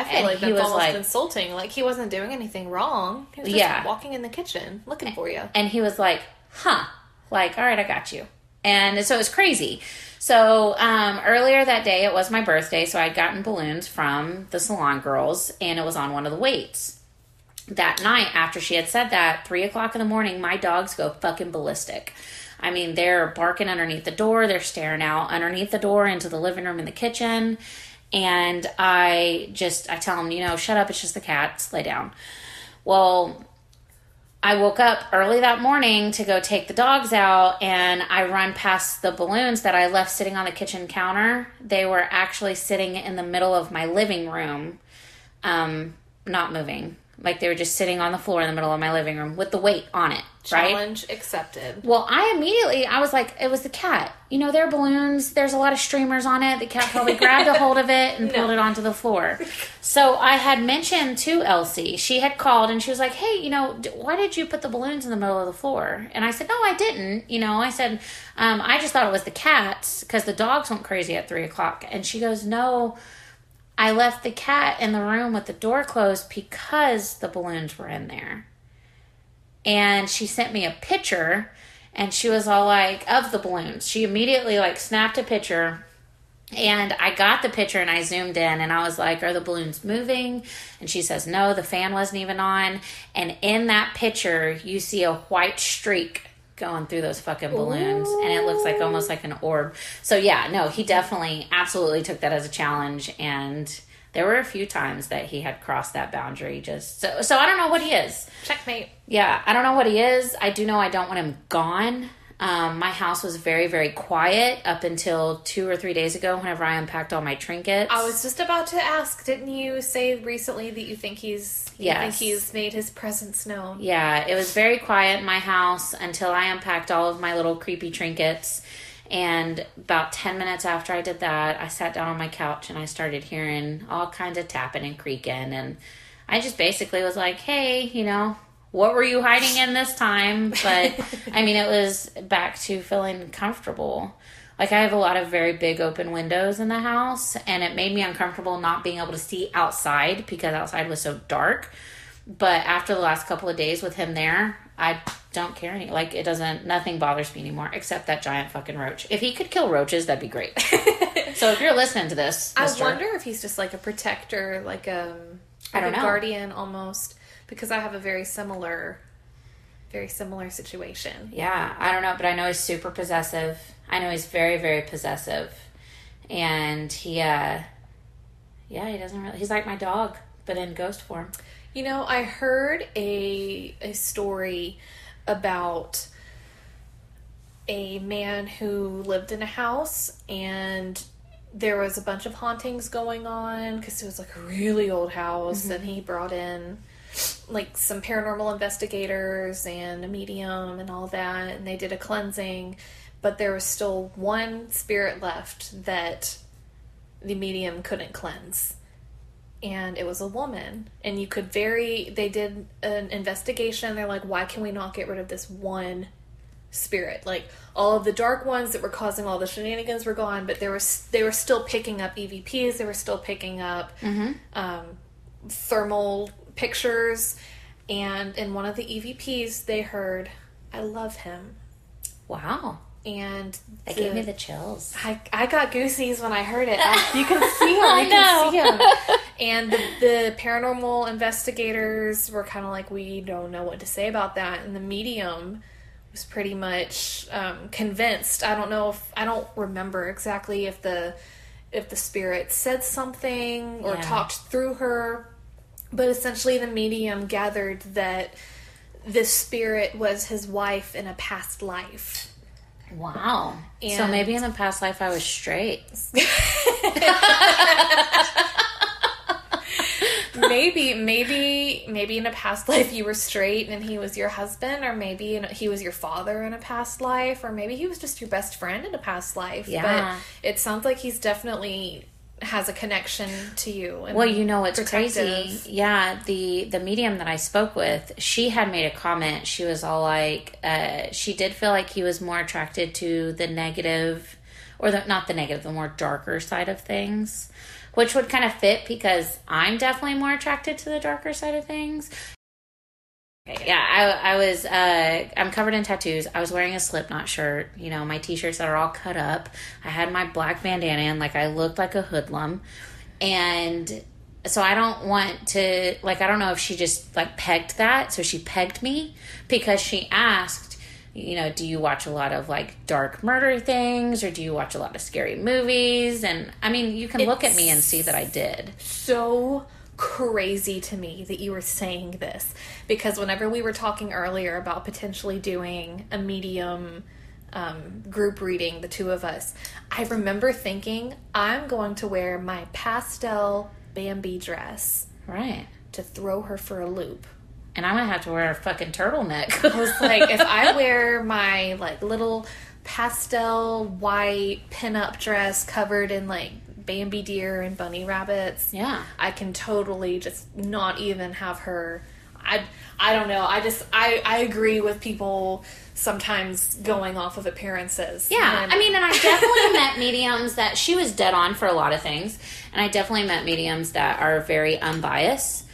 I feel And like he that's was almost like- insulting. Like he wasn't doing anything wrong. He was just Yeah. walking in the kitchen looking for you. and he was like, "Huh," like, "All right, I got you." And so it was crazy. So um, earlier that day, it was my birthday, so I'd gotten balloons from the salon girls, and it was on one of the weights. That night, after she had said that, three o'clock in the morning, my dogs go fucking ballistic. I mean, they're barking underneath the door, they're staring out underneath the door into the living room and the kitchen. And I just, I tell them, you know, shut up, it's just the cats, lay down. Well, I woke up early that morning to go take the dogs out, and I run past the balloons that I left sitting on the kitchen counter. They were actually sitting in the middle of my living room, um, not moving. Like they were just sitting on the floor in the middle of my living room with the weight on it, right? Challenge accepted. Well, I immediately I was like, it was the cat. You know, there are balloons. There's a lot of streamers on it. The cat probably grabbed a hold of it and pulled it onto the floor. So I had mentioned to Elsie. She had called and she was like, "Hey, you know, d- why did you put the balloons in the middle of the floor?" And I said, "No, I didn't. You know, I said um, I just thought it was the cats because the dogs went crazy at three o'clock." And she goes, "No." I left the cat in the room with the door closed because the balloons were in there. And she sent me a picture and she was all like of the balloons. She immediately like snapped a picture and i got the picture and i zoomed in and i was like are the balloons moving? And she says no the fan wasn't even on. And in that picture you see a white streak going through those fucking balloons and it looks like almost like an orb so yeah no he definitely absolutely took that as a challenge and there were a few times that he had crossed that boundary just so so i don't know what he is Checkmate. yeah, I don't know what he is. I do know I don't want him gone. Um, my house was very, very quiet up until two or three days ago whenever I unpacked all my trinkets. I was just about to ask, didn't you say recently that you think he's you think he's made his presence known? Yeah, it was very quiet in my house until I unpacked all of my little creepy trinkets. And about 10 minutes after I did that, I sat down on my couch and I started hearing all kinds of tapping and creaking. And I just basically was like, hey, you know, what were you hiding in this time? But I mean, it was back to feeling comfortable. Like, I have a lot of very big open windows in the house, and it made me uncomfortable not being able to see outside because outside was so dark. But after the last couple of days with him there, I don't care any. Like it doesn't. Nothing bothers me anymore except that giant fucking roach. If he could kill roaches, that'd be great. so if you're listening to this, I mister, wonder if he's just like a protector, like um, I don't a know. guardian almost, because I have a very similar, very similar situation. Yeah, I don't know, but I know he's super possessive. I know he's very, very possessive, and he, uh yeah, he doesn't really. He's like my dog, but in ghost form. You know, I heard a a story about a man who lived in a house and there was a bunch of hauntings going on because it was like a really old house and he brought in like some paranormal investigators and a medium and all that and they did a cleansing but there was still one spirit left that the medium couldn't cleanse. And it was a woman. And you could very they did an investigation. They're like why can we not get rid of this one spirit? Like all of the dark ones that were causing all the shenanigans were gone but there was they were still picking up evps they were still picking up um, thermal pictures and in one of the EVPs, they heard, "I love him," Wow. and That gave me the chills. I, I got goosies when I heard it. I- you can see him. I You can see him. And the, the paranormal investigators were kind of like, we don't know what to say about that. And the medium was pretty much um, convinced. I don't know if I don't remember exactly if the if the spirit said something or Yeah. talked through her, but essentially the medium gathered that this spirit was his wife in a past life. Wow. so maybe in the past life I was straight. maybe maybe maybe in a past life you were straight and he was your husband or maybe in a, he was your father in a past life or maybe he was just your best friend in a past life Yeah. but it sounds like he's definitely has a connection to you and Well, you know it's crazy? Yeah, the the medium that I spoke with, she had made a comment. She was all like, uh, she did feel like he was more attracted to the negative, or the not the negative, the more darker side of things, which would kind of fit because I'm definitely more attracted to the darker side of things. Yeah, I, I was. Uh, I'm covered in tattoos. I was wearing a Slipknot shirt. You know, my t-shirts that are all cut up. I had my black bandana in, like I looked like a hoodlum, and so I don't want to. Like, I don't know if she just like pegged that. So she pegged me because she asked, you know, do you watch a lot of like dark murder things, or do you watch a lot of scary movies? And I mean, you can look at me and see that I did. so crazy to me that you were saying this because whenever we were talking earlier about potentially doing a medium um, group reading, the two of us, I remember thinking, I'm going to wear my pastel Bambi dress Right. to throw her for a loop. And I'm gonna have to wear a fucking turtleneck. I was like, if I wear my like little pastel white pinup dress covered in like Bambi deer and bunny rabbits, yeah. I can totally just not even have her. I I don't know. I just I I agree with people sometimes going off of appearances. Yeah, And- I mean, and I definitely met mediums that she was dead on for a lot of things, and I definitely met mediums that are very unbiased.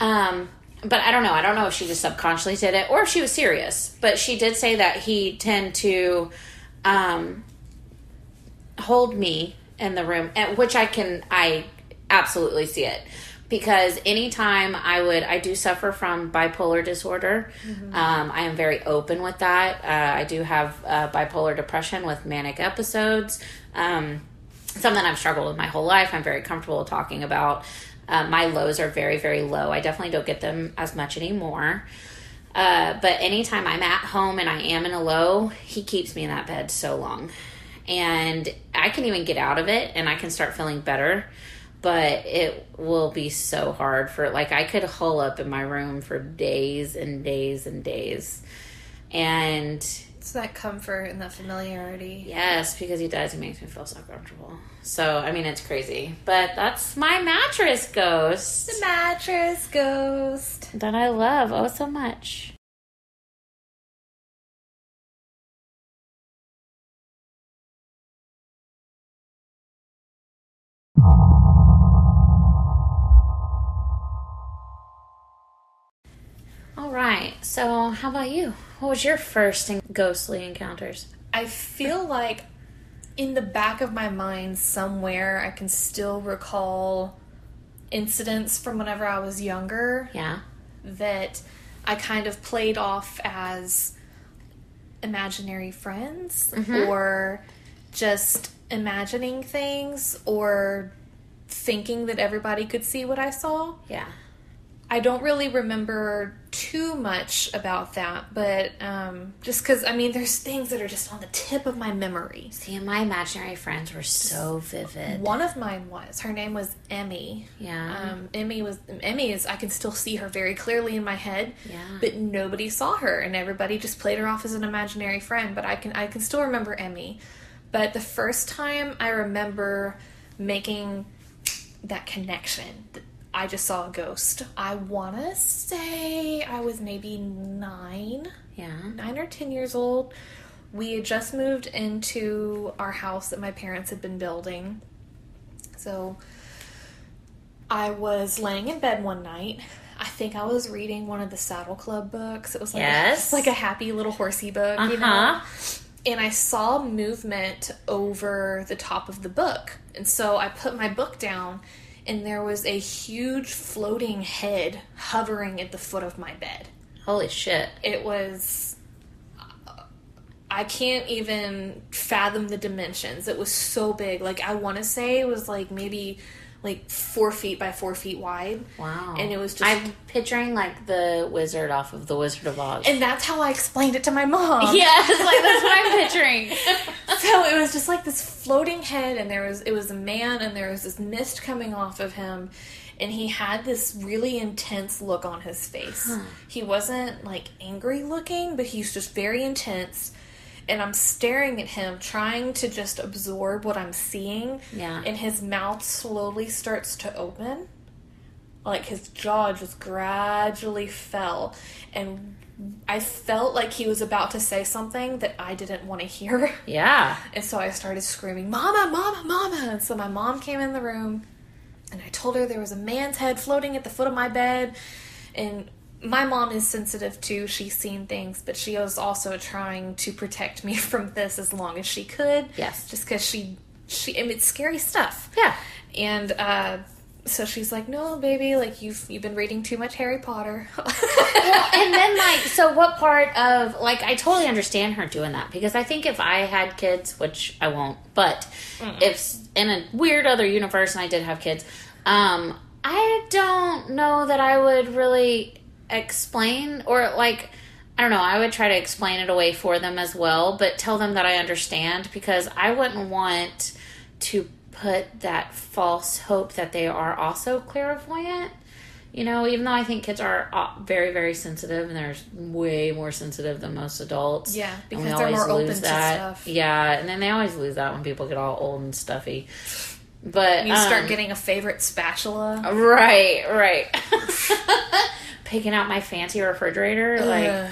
Um, but I don't know. I don't know if she just subconsciously did it or if she was serious. But she did say that he tend to um, hold me in the room, and which I can, I absolutely see it because anytime I would, I do suffer from bipolar disorder. Um, I am very open with that. Uh, I do have uh, bipolar depression with manic episodes. Um, something I've struggled with my whole life. I'm very comfortable talking about. Uh, my lows are very, very low. I definitely don't get them as much anymore. Uh, but anytime I'm at home and I am in a low, he keeps me in that bed so long. And I can even get out of it and I can start feeling better. But it will be so hard for, like, I could hole up in my room for days and days and days. And it's that comfort and that familiarity. Yes, because he does. He makes me feel so comfortable. So, I mean, it's crazy. But that's my mattress ghost The mattress ghost. that I love oh so much. All right. So, how about you? What was your first in- ghostly encounters? I feel like in the back of my mind somewhere I can still recall incidents from whenever I was younger Yeah. that I kind of played off as imaginary friends mm-hmm. or just imagining things or thinking that everybody could see what I saw. Yeah. I don't really remember too much about that, but um, just because, I mean, there's things that are just on the tip of my memory. See, my imaginary friends were so vivid. One of mine was, her name was Emmy. Yeah. Um, Emmy was, Emmy is, I can still see her very clearly in my head, Yeah. but nobody saw her and everybody just played her off as an imaginary friend, but I can, I can still remember Emmy. But the first time I remember making that connection, I just saw a ghost. I want to say I was maybe nine, yeah. nine or ten years old. We had just moved into our house that my parents had been building. So I was laying in bed one night. I think I was reading one of the Saddle Club books. It was like Yes. a, like a happy little horsey book, you know. Uh-huh. And I saw movement over the top of the book, and so I put my book down, and there was a huge floating head hovering at the foot of my bed. Holy shit. It was. I can't even fathom the dimensions. It was so big. Like I want to say it was like maybe like four feet by four feet wide. Wow. And it was just I'm picturing like the wizard off of the Wizard of Oz. And that's how I explained it to my mom. yes, like that's what I'm picturing. So it was just like this floating head, and there was it was a man, and there was this mist coming off of him, and he had this really intense look on his face. He wasn't like angry looking, but he's just very intense. And I'm staring at him, trying to just absorb what I'm seeing. Yeah. And his mouth slowly starts to open. Like his jaw just gradually fell. And I felt like he was about to say something that I didn't want to hear. yeah. And so I started screaming, Mama, Mama, Mama. And so my mom came in the room and I told her there was a man's head floating at the foot of my bed. And my mom is sensitive too. She's seen things, but she was also trying to protect me from this as long as she could. Yes. Just because she, she, I mean, it's scary stuff. Yeah. And, uh, so she's like, "No, baby, like you've you've been reading too much Harry Potter." well, and then like, so what part of like I totally understand her doing that because I think if I had kids, which I won't, but if in a weird other universe and I did have kids, um, I don't know that I would really explain or like. I don't know. I would try to explain it away for them as well, but tell them that I understand because I wouldn't want to put that false hope that they are also clairvoyant. You know, even though I think kids are uh, very, very sensitive, and they're way more sensitive than most adults. Yeah, because they're always more open lose to stuff. Yeah, and then they always lose that when people get all old and stuffy. But you start um, getting a favorite spatula. right, right. Picking out my fancy refrigerator, like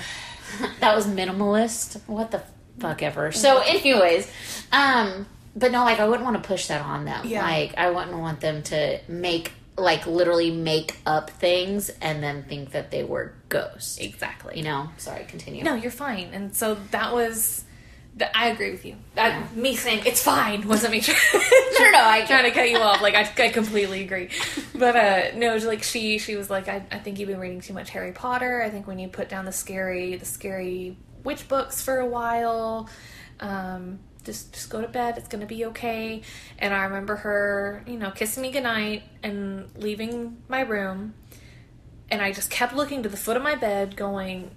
that was minimalist. What the fuck ever. So, anyways, um, but no, like I wouldn't want to push that on them. Yeah. Like I wouldn't want them to make like literally make up things and then think that they were ghosts. exactly. You know. Sorry, continue. No, you're fine. And so that was. That, I agree with you. That. Me saying it's fine wasn't me trying, Sure, no, I- trying to cut you off. Like I, I completely agree. But uh, no, like she she was like, I, I think you've been reading too much Harry Potter. I think when you put down the scary the scary witch books for a while, um, just just go to bed. It's gonna be okay. And I remember her, you know, kissing me goodnight and leaving my room. And I just kept looking to the foot of my bed, going,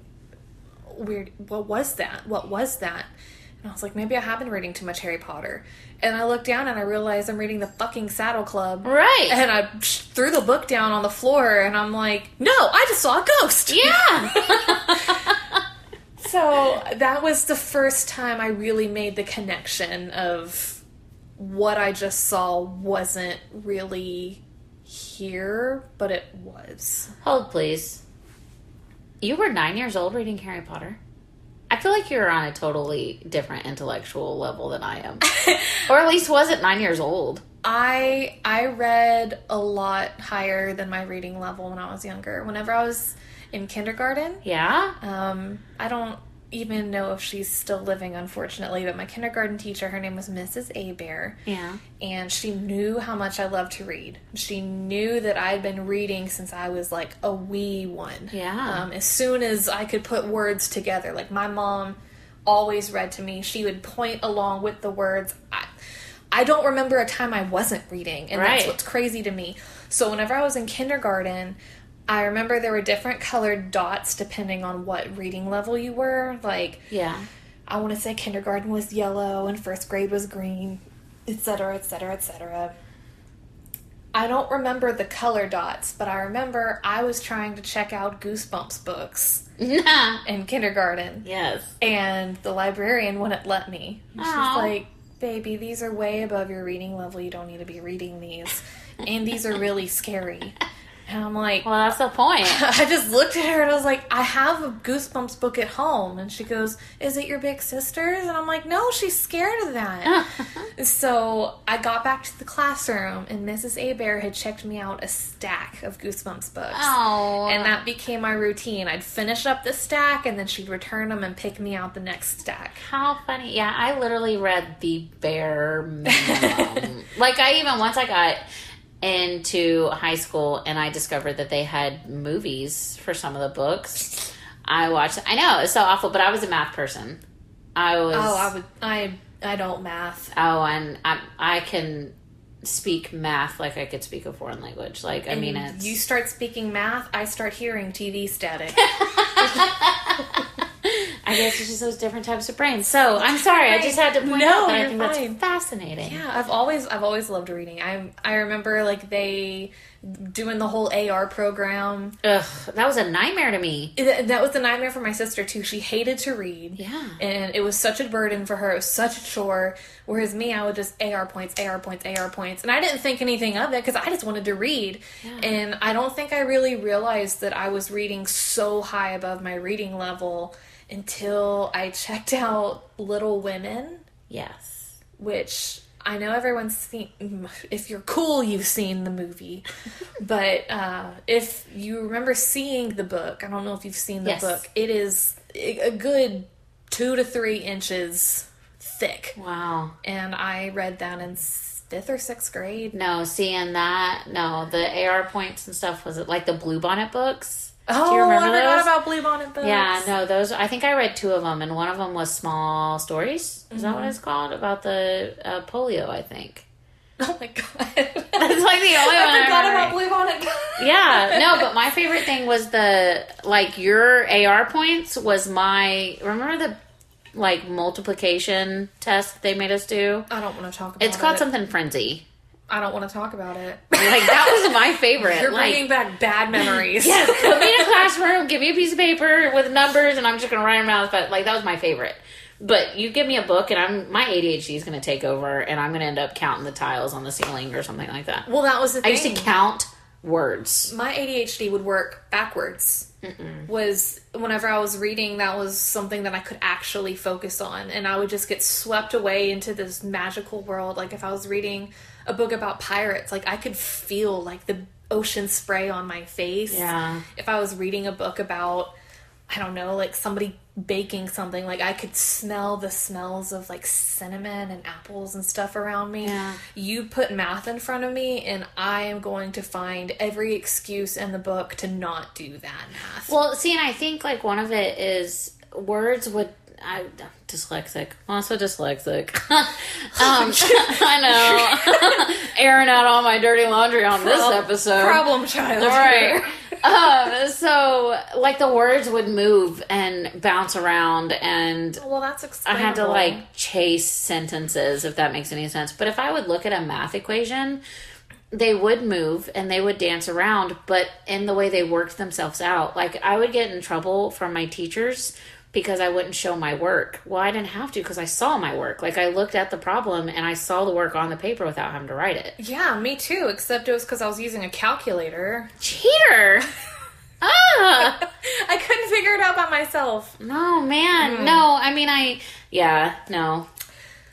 weird what was that what was that and i was like maybe i have been reading too much harry potter and i looked down and i realized i'm reading the fucking saddle club Right. and i threw the book down on the floor and i'm like no i just saw a ghost yeah. so that was the first time i really made the connection of what i just saw wasn't really here but it was Hold, please. You were nine years old reading Harry Potter. I feel like you're on a totally different intellectual level than I am, or at least wasn't nine years old. I I read a lot higher than my reading level when I was younger. Whenever I was in kindergarten, Yeah. um, I don't even know if she's still living, unfortunately. But my kindergarten teacher, her name was Mrs. Abear, Yeah. and she knew how much I loved to read. She knew that I'd been reading since I was like a wee one. Yeah. Um, as soon as I could put words together, like my mom always read to me. She would point along with the words. I, I don't remember a time I wasn't reading, and that's what's crazy to me. So whenever I was in kindergarten, I remember there were different colored dots depending on what reading level you were. Like Yeah. I want to say kindergarten was yellow and first grade was green, etc., etc., etc. I don't remember the color dots, but I remember I was trying to check out Goosebumps books in kindergarten, yes. and the librarian wouldn't let me. She's like, "Baby, these are way above your reading level. You don't need to be reading these, and these are really scary." And I'm like, Well, that's the point. I just looked at her and I was like, I have a Goosebumps book at home. And she goes, Is it your big sister's? And I'm like, No, she's scared of that. so I got back to the classroom and Mrs. Abear had checked me out a stack of Goosebumps books. Oh. And that became my routine. I'd finish up the stack and then she'd return them and pick me out the next stack. How funny. Yeah, I literally read the bare minimum. like, I even, once I got into high school and I discovered that they had movies for some of the books, I watched, I know, it's so awful, but I was a math person. I oh, was, Oh, I would, I, I don't math. oh, and I, I can speak math like I could speak a foreign language. Like, I mean, it's. You start speaking math, I start hearing TV static. I guess it's just those different types of brains. So I'm sorry, I just had to point No, out that I think fine. that's fascinating. Yeah, I've always I've always loved reading. I I remember like they doing the whole AR program. Ugh, that was a nightmare to me. It- that was a nightmare for my sister too. She hated to read. Yeah. And it was such a burden for her. It was such a chore. Whereas me, I would just AR points, AR points, AR points. And I didn't think anything of it because I just wanted to read. Yeah. And I don't think I really realized that I was reading so high above my reading level until I checked out Little Women Yes. which I know everyone's seen. If you're cool, you've seen the movie. but uh, if you remember seeing the book, I don't know if you've seen the Yes. book. It is a good two to three inches thick, Wow. and I read that in fifth or sixth grade. No, seeing that, no, the AR points and stuff was it like the Bluebonnet books? Oh, Do you remember I forgot those? about Bluebonnet books. Yeah, no, those. I think I read two of them, and one of them was Small Stories. Is that what it's called? About the uh, polio, I think. Oh my god. That's like the only one I forgot remember. about Bluebonnet. yeah, no, but my favorite thing was the like your AR points was my remember the like multiplication test they made us do. I don't want to talk about It's called it. something frenzy. I don't want to talk about it. Like that was my favorite. You're like, bringing back bad memories. yes, put me in a classroom, give me a piece of paper with numbers, and I'm just gonna write them out. But like that was my favorite. But you give me a book, and I'm my ADHD is gonna take over, and I'm gonna end up counting the tiles on the ceiling or something like that. Well, that was the I used to count words. my ADHD would work backwards. Was whenever I was reading, that was something that I could actually focus on, and I would just get swept away into this magical world. Like if I was reading a book about pirates, like I could feel like the ocean spray on my face. Yeah. If I was reading a book about, I don't know, like somebody baking something, like I could smell the smells of like cinnamon and apples and stuff around me. Yeah. You put math in front of me, and I am going to find every excuse in the book to not do that math. Well, see, and I think like one of it is words would. I dyslexic, also dyslexic. um, I know, airing out all my dirty laundry on this episode. Problem child. All right. um, so like the words would move and bounce around, and Well, that's I had to like chase sentences if that makes any sense. But if I would look at a math equation, they would move and they would dance around, but in the way they worked themselves out, like I would get in trouble from my teachers because I wouldn't show my work. Well, I didn't have to because I saw my work. Like I looked at the problem and I saw the work on the paper without having to write it. Yeah, me too. Except it was because I was using a calculator. Cheater! ah! I couldn't figure it out by myself. No, man. No, I mean, I, yeah, no.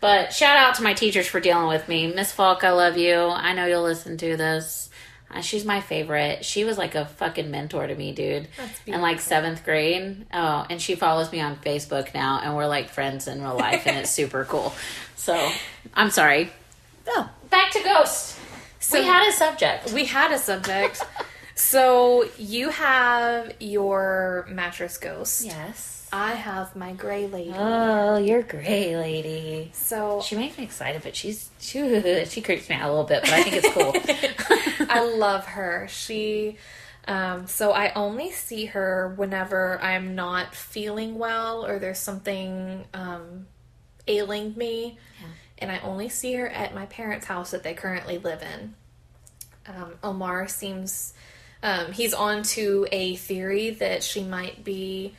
But shout out to my teachers for dealing with me. Miss Falk, I love you. I know you'll listen to this. Uh, she's my favorite. She was like a fucking mentor to me, dude. In like seventh grade. Oh, and she follows me on Facebook now, and we're like friends in real life, and it's super cool. So, I'm sorry. Oh, Back to Ghost. So- we had a subject. we had a subject. so you have your mattress ghost. Yes. I have my gray lady. Oh, you're gray, lady. so She makes me excited, but she's she she creeps me out a little bit, but I think it's cool. I love her. She um so I only see her whenever I'm not feeling well or there's something um ailing me. And I only see her at my parents' house that they currently live in. Um, Omar seems um, he's on to a theory that she might be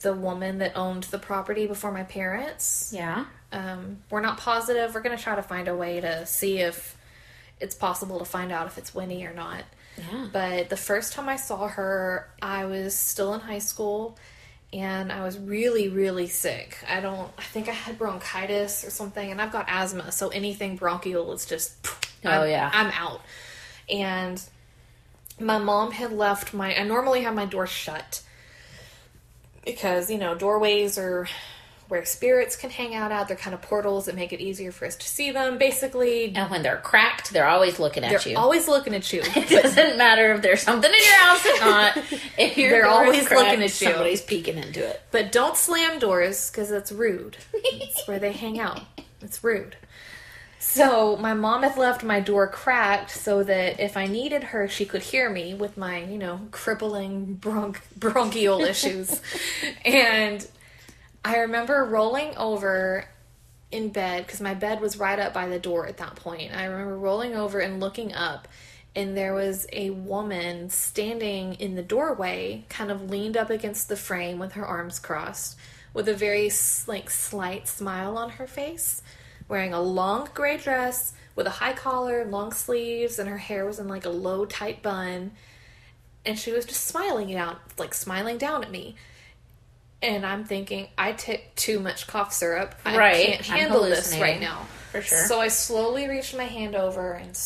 the woman that owned the property before my parents. yeah. Um, we're not positive. We're going to try to find a way to see if it's possible to find out if it's Winnie or not. Yeah. But the first time I saw her, I was still in high school and I was really, really sick. I don't, I think I had bronchitis or something, and I've got asthma, so anything bronchial is just, Oh, I'm- yeah. I'm out. And my mom had left my, I normally have my door shut because, you know, doorways are where spirits can hang out at. They're kind of portals that make it easier for us to see them. Basically, And when they're cracked, they're always looking at they're you. always looking at you. it doesn't matter if there's something in your house or not. If your They're always cracked, looking at you. Somebody's peeking into it. But don't slam doors because that's rude. It's where they hang out. It's rude. So my mom had left my door cracked so that if I needed her, she could hear me with my, you know, crippling bronch- bronchial issues. and I remember rolling over in bed because my bed was right up by the door at that point. I remember rolling over and looking up, and there was a woman standing in the doorway, kind of leaned up against the frame with her arms crossed, with a very like slight smile on her face, wearing a long gray dress with a high collar, long sleeves, and her hair was in like a low tight bun. And she was just smiling it out, like smiling down at me. And I'm thinking, I took too much cough syrup. I Right. can't handle this right now. For sure. So I slowly reached my hand over and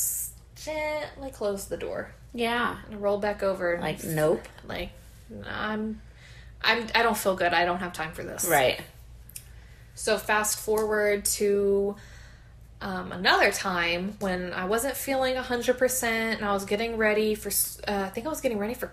gently closed the door Yeah. and rolled back over. And Like, nope. like I'm, I'm, I don't feel good. I don't have time for this. Right. So fast forward to um, another time when I wasn't feeling hundred percent, and I was getting ready for, uh, I think I was getting ready for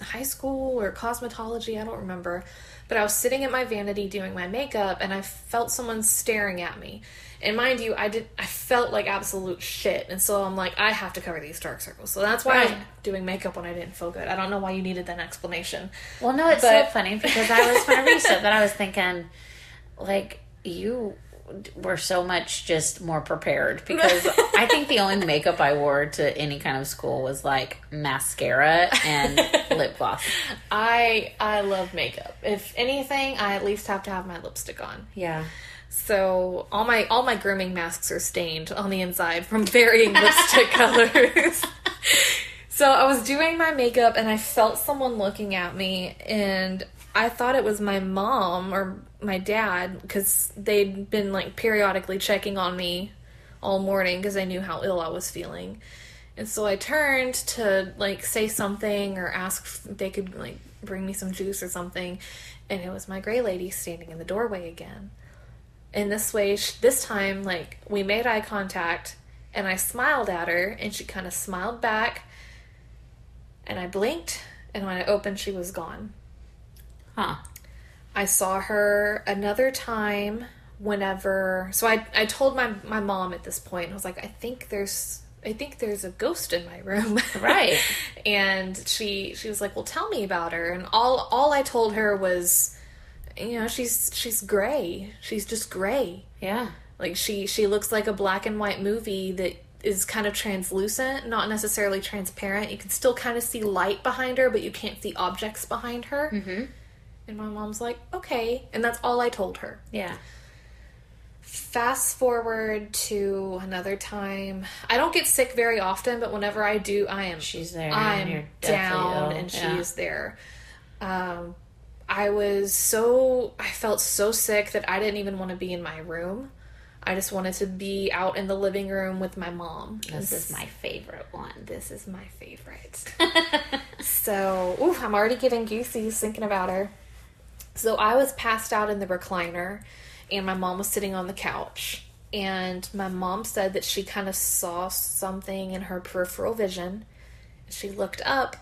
high school or cosmetology. I don't remember, but I was sitting at my vanity doing my makeup, and I felt someone staring at me. And mind you, I did. I felt like absolute shit, and so I'm like, I have to cover these dark circles. So that's why I'm doing makeup when I didn't feel good. I don't know why you needed that explanation. Well, no, it's But- so funny because I was whenever you said that, I was thinking, like you were so much just more prepared because I think the only makeup I wore to any kind of school was like mascara and lip gloss. I I love makeup. If anything, I at least have to have my lipstick on. Yeah. So all my all my grooming masks are stained on the inside from varying lipstick colors. so I was doing my makeup and I felt someone looking at me and I thought it was my mom or my dad because they'd been like periodically checking on me all morning because they knew how ill I was feeling. And so I turned to like say something or ask if they could like bring me some juice or something, and it was my gray lady standing in the doorway again. And this way, this time, like we made eye contact, and I smiled at her, and she kind of smiled back, and I blinked, and when I opened, she was gone. Huh. I saw her another time whenever so I I told my my mom at this point I was like I think there's I think there's a ghost in my room. Right. and she she was like, "Well, tell me about her." And all all I told her was you know, she's she's gray. She's just gray. Yeah. Like she she looks like a black and white movie that is kind of translucent, not necessarily transparent. You can still kind of see light behind her, but you can't see objects behind her. Mm-hmm. And my mom's like, okay. And that's all I told her. Yeah. Fast forward to another time. I don't get sick very often, but whenever I do, I am She's there. I'm down and Yeah. she's there. Um, I was so I felt so sick that I didn't even want to be in my room. I just wanted to be out in the living room with my mom. This is my favorite one. This is my favorite. so, ooh, I'm already getting goosies thinking about her. So I was passed out in the recliner, and my mom was sitting on the couch. And my mom said that she kind of saw something in her peripheral vision. She looked up,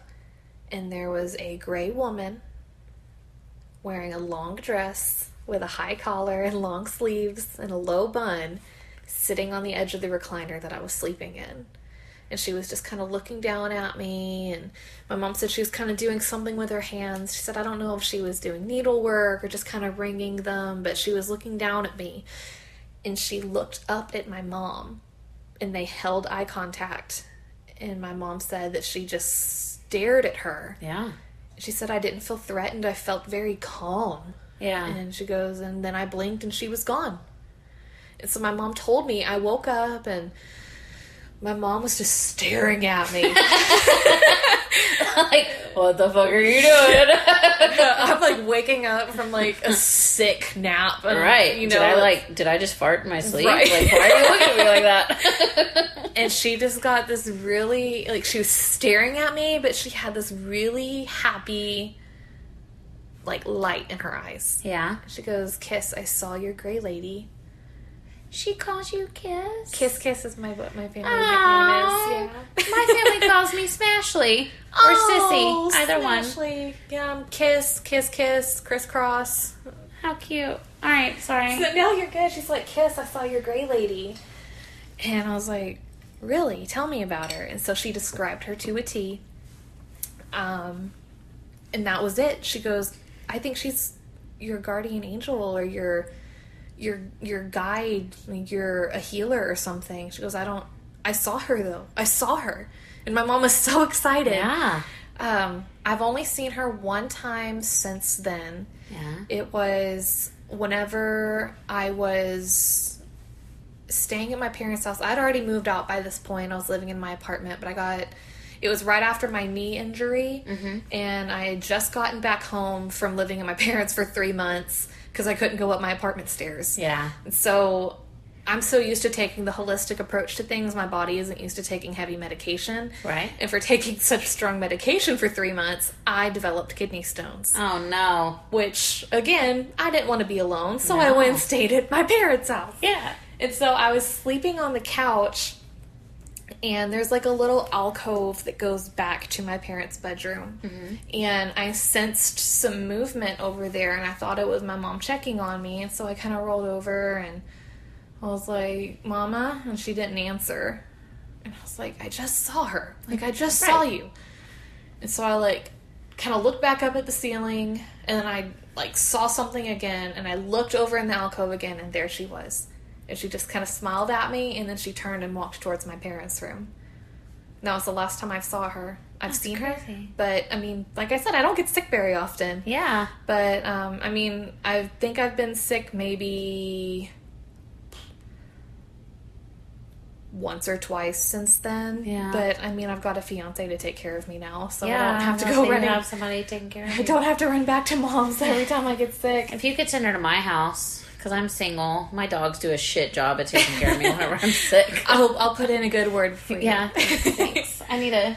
and there was a gray woman wearing a long dress with a high collar and long sleeves and a low bun sitting on the edge of the recliner that I was sleeping in and she was just kind of looking down at me and my mom said she was kind of doing something with her hands she said i don't know if she was doing needlework or just kind of wringing them but she was looking down at me and she looked up at my mom and they held eye contact and my mom said that she just stared at her Yeah. she said i didn't feel threatened i felt very calm Yeah. and she goes, and then I blinked and she was gone. And so my mom told me, I woke up and my mom was just staring at me. like, what the fuck are you doing? I'm like waking up from like a sick nap. and, right. You know, did I like? Did I just fart in my sleep? Right. Like, why are you looking at me like that? and she just got this really like she was staring at me, but she had this really happy like light in her eyes. yeah. She goes, "Kiss, I saw your gray lady." She calls you Kiss. Kiss, kiss is my what my family nickname is. Yeah. My family calls me Smashly or Oh, Sissy. Either one. Smashly. Yeah, um, kiss, kiss, kiss, crisscross. How cute. All right. Sorry. So now you're good. She's like, Kiss, I saw your gray lady. And I was like, Really? Tell me about her. And so she described her to a T. Um, and that was it. She goes, I think she's your guardian angel or your your your guide, like you're a healer or something. She goes, I don't I saw her though. I saw her. And my mom was so excited. Yeah. Um, I've only seen her one time since then. Yeah. It was whenever I was staying at my parents' house. I'd already moved out by this point. I was living in my apartment, but I got it was right after my knee injury, and I had just gotten back home from living at my parents for three months because I couldn't go up my apartment stairs. Yeah. So I'm so used to taking the holistic approach to things, my body isn't used to taking heavy medication. Right. And for taking such strong medication for three months, I developed kidney stones Oh no. which again i didn't want to be alone so i went and stayed at my parents house Yeah. and so i was sleeping on the couch and there's like a little alcove that goes back to my parents bedroom. Mm-hmm. And i sensed some movement over there and i thought it was my mom checking on me and so i kind of rolled over and i was like mama and she didn't answer. And i was like i just saw her. Like i just saw you. And so I like kind of looked back up at the ceiling and then I like saw something again and I looked over in the alcove again and there she was. And she just kind of smiled at me and then she turned and walked towards my parents' room. And that was the last time I saw her. I've That's seen her. But I mean, like I said, I don't get sick very often. Yeah. But um, I mean, I think I've been sick maybe once or twice since then. Yeah. But I mean, I've got a fiance to take care of me now, so yeah. I don't have to go running. have somebody taking care of I don't have to run back to mom's every time I get sick. If you could send her to my house, because I'm single, my dogs do a shit job at taking care of me whenever I'm sick. I'll I'll put in a good word for you. Yeah, thanks. I need a,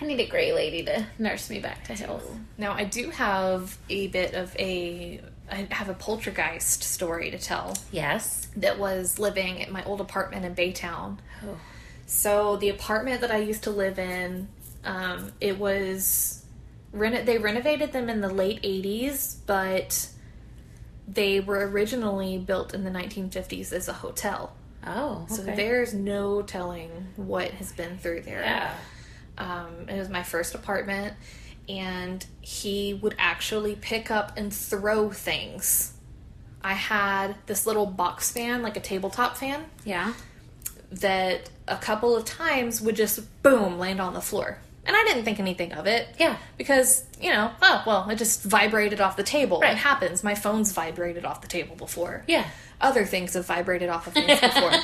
I need a gray lady to nurse me back to health. Now I do have a bit of a I have a poltergeist story to tell Yes. that was living at my old apartment in Baytown. Oh. So the apartment that I used to live in, um, it was reno- they renovated them in the late '80s, but they were originally built in the 1950s as a hotel. Oh. So there's no telling what has been through there. Yeah. Um, it was my first apartment, and he would actually pick up and throw things. I had this little box fan, like a tabletop fan, Yeah. that a couple of times would just boom land on the floor. And I didn't think anything of it. Yeah. Because, you know, oh, well, it just vibrated off the table. Right. It happens. My phone's vibrated off the table before. Yeah. Other things have vibrated off of things before.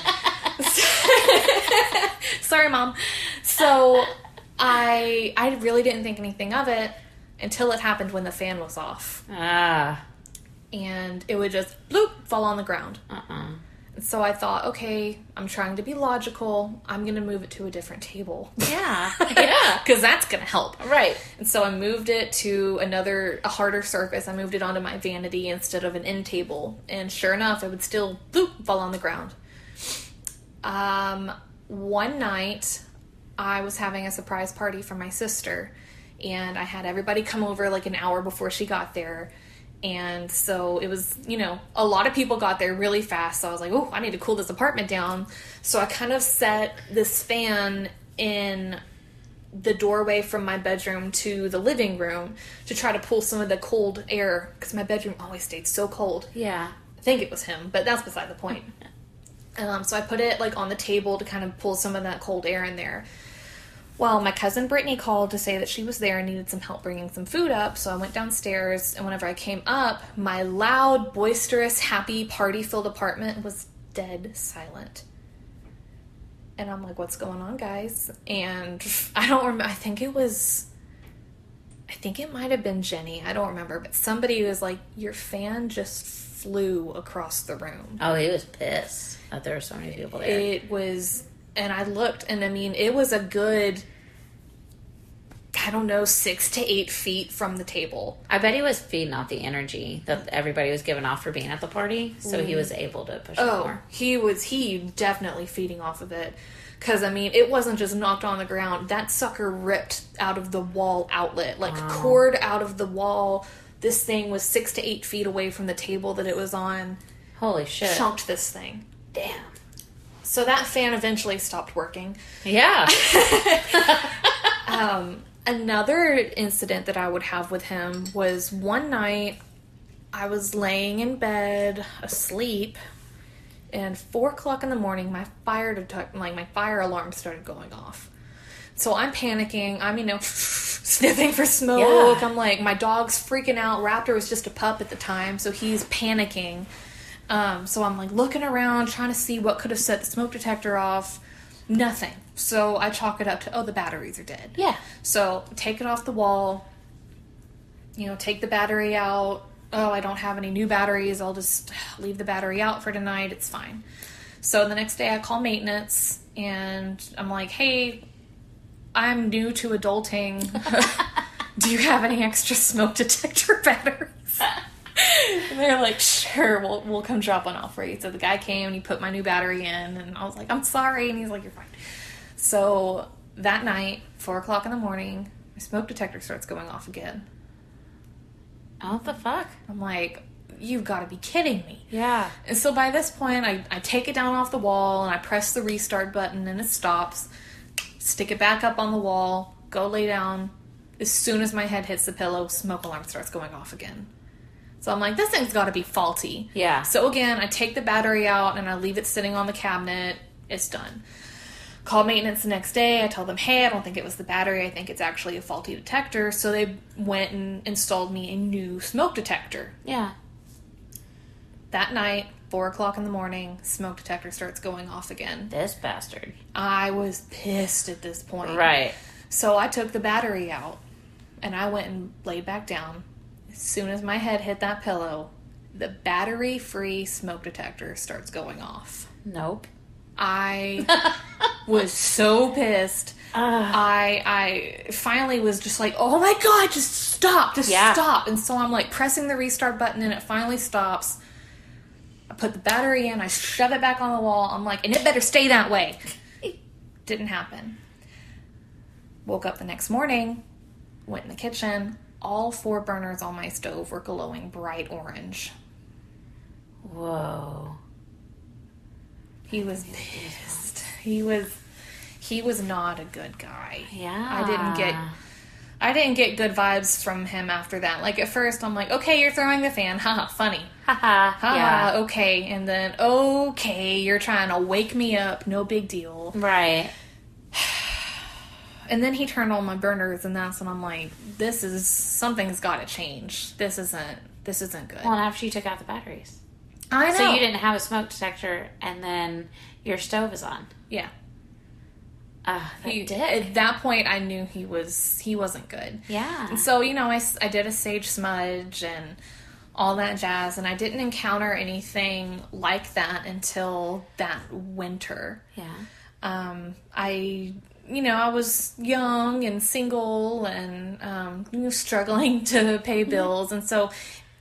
Sorry, mom. So I I really didn't think anything of it until it happened when the fan was off. Ah. And it would just bloop fall on the ground. Uh. So I thought, okay, I'm trying to be logical. I'm going to move it to a different table. Yeah. yeah. Because that's going to help. Right. And so I moved it to another, a harder surface. I moved it onto my vanity instead of an end table. And sure enough, it would still bloop, fall on the ground. Um, one night, I was having a surprise party for my sister. And I had everybody come over like an hour before she got there. And so it was, you know, a lot of people got there really fast. So I was like, oh, I need to cool this apartment down. So I kind of set this fan in the doorway from my bedroom to the living room to try to pull some of the cold air because my bedroom always stayed so cold. Yeah. I think it was him, but that's beside the point. Um, so I put it like on the table to kind of pull some of that cold air in there. Well, my cousin Brittany called to say that she was there and needed some help bringing some food up. So I went downstairs, and whenever I came up, my loud, boisterous, happy, party filled apartment was dead silent. And I'm like, what's going on, guys? And I don't remember. I think it was, I think it might have been Jenny. I don't remember. But somebody was like, your fan just flew across the room. Oh, he was pissed that there were so many people there. It was, and I looked, and I mean, it was a good, I don't know, six to eight feet from the table. I bet he was feeding off the energy that everybody was giving off for being at the party, so he mm. was able to push it Oh, more. he was he definitely feeding off of it. Cause I mean, it wasn't just knocked on the ground. That sucker ripped out of the wall outlet, like cord out of the wall. This thing was six to eight feet away from the table that it was on. Holy shit! Chunked this thing. Damn. So that fan eventually stopped working. Yeah. Um, another incident that I would have with him was one night I was laying in bed asleep, and four o'clock in the morning, my fire detect like my fire alarm started going off. So I'm panicking. I'm you know sniffing for smoke. Yeah. I'm like my dog's freaking out. Raptor was just a pup at the time, so he's panicking. Um, so I'm like looking around, trying to see what could have set the smoke detector off. Nothing. So I chalk it up to oh the batteries are dead. yeah. So take it off the wall. You know, take the battery out. Oh, I don't have any new batteries. I'll just leave the battery out for tonight. It's fine. So the next day I call maintenance and I'm like, hey, I'm new to adulting. Do you have any extra smoke detector batteries? And they're like, sure, we'll, we'll come drop one off for you. So the guy came and he put my new battery in, and I was like, I'm sorry. And he's like, you're fine. So that night, four o'clock in the morning, my smoke detector starts going off again. Oh, what the fuck? I'm like, you've got to be kidding me. Yeah. And so by this point, I, I take it down off the wall and I press the restart button and it stops. Stick it back up on the wall, go lay down. As soon as my head hits the pillow, smoke alarm starts going off again. So I'm like, this thing's got to be faulty. Yeah. So again, I take the battery out and I leave it sitting on the cabinet. It's done. Call maintenance the next day. I tell them, hey, I don't think it was the battery. I think it's actually a faulty detector. So they went and installed me a new smoke detector. Yeah. That night, four o'clock in the morning, smoke detector starts going off again. This bastard. I was pissed at this point. Right. So I took the battery out and I went and laid back down. Soon as my head hit that pillow, the battery free smoke detector starts going off. Nope. I was so pissed. Ah. I I finally was just like, oh my god, just stop, just Yeah. stop. And so I'm like pressing the restart button and it finally stops. I put the battery in, I shove it back on the wall. I'm like, and it better stay that way. Didn't happen. Woke up the next morning, went in the kitchen. All four burners on my stove were glowing bright orange. Whoa. He was pissed. He was he was not a good guy. Yeah. I didn't get I didn't get good vibes from him after that. Like at first I'm like, okay, you're throwing the fan. Haha, funny. Haha. Haha, yeah. okay. And then okay, you're trying to wake me up. No big deal. Right. And then he turned on my burners and that's when I'm like, this is something's got to change. This isn't this isn't good. Well, and after you took out the batteries. I know. So you didn't have a smoke detector and then your stove is on. Yeah. Ah, that He, dick. at that point I knew he was he wasn't good. Yeah. And so, you know, I I did a sage smudge and all that jazz, and I didn't encounter anything like that until that winter. Yeah. Um, I, you know, I was young and single and um, you know, struggling to pay bills, and so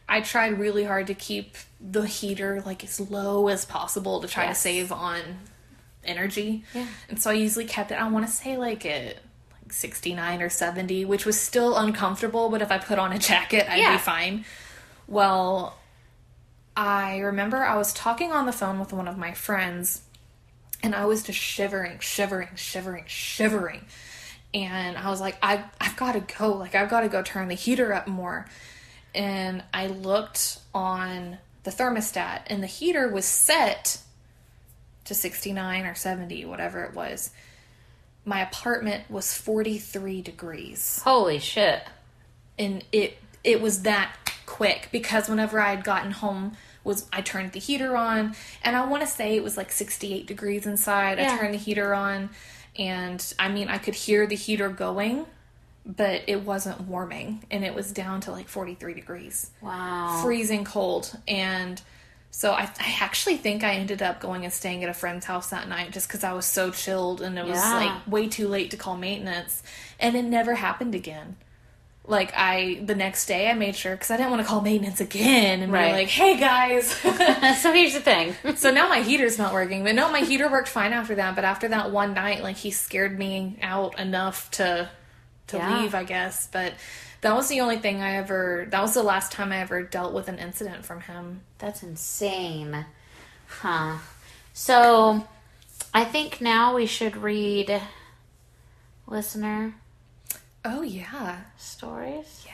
I tried really hard to keep the heater like as low as possible to try Yes. to save on energy. Yeah. And so I usually kept it. I want to say like at like sixty nine or seventy, which was still uncomfortable. But if I put on a jacket, I'd Yeah. be fine. Well, I remember I was talking on the phone with one of my friends, and I was just shivering, shivering, shivering, shivering. And I was like, I, I've got to go. Like, I've got to go turn the heater up more. And I looked on the thermostat, and the heater was set to 69 or 70, whatever it was. My apartment was 43 degrees Holy shit. and it it was that quick because whenever I had gotten home was I turned the heater on and I want to say it was like 68 degrees inside. Yeah. I turned the heater on and I mean I could hear the heater going, but it wasn't warming and it was down to like 43 degrees. Wow. Freezing cold and so I, I actually think I ended up going and staying at a friend's house that night just because I was so chilled and it was Yeah. like way too late to call maintenance, and it never happened again. Like I, the next day I made sure because I didn't want to call maintenance again and Right. be like, "Hey guys." so here's the thing. so now my heater's not working, but no, my heater worked fine after that. But after that one night, like he scared me out enough to to Yeah. leave, I guess. But that was the only thing I ever. That was the last time I ever dealt with an incident from him. That's insane. Huh. So I think now we should read listener Oh yeah. stories. Yeah.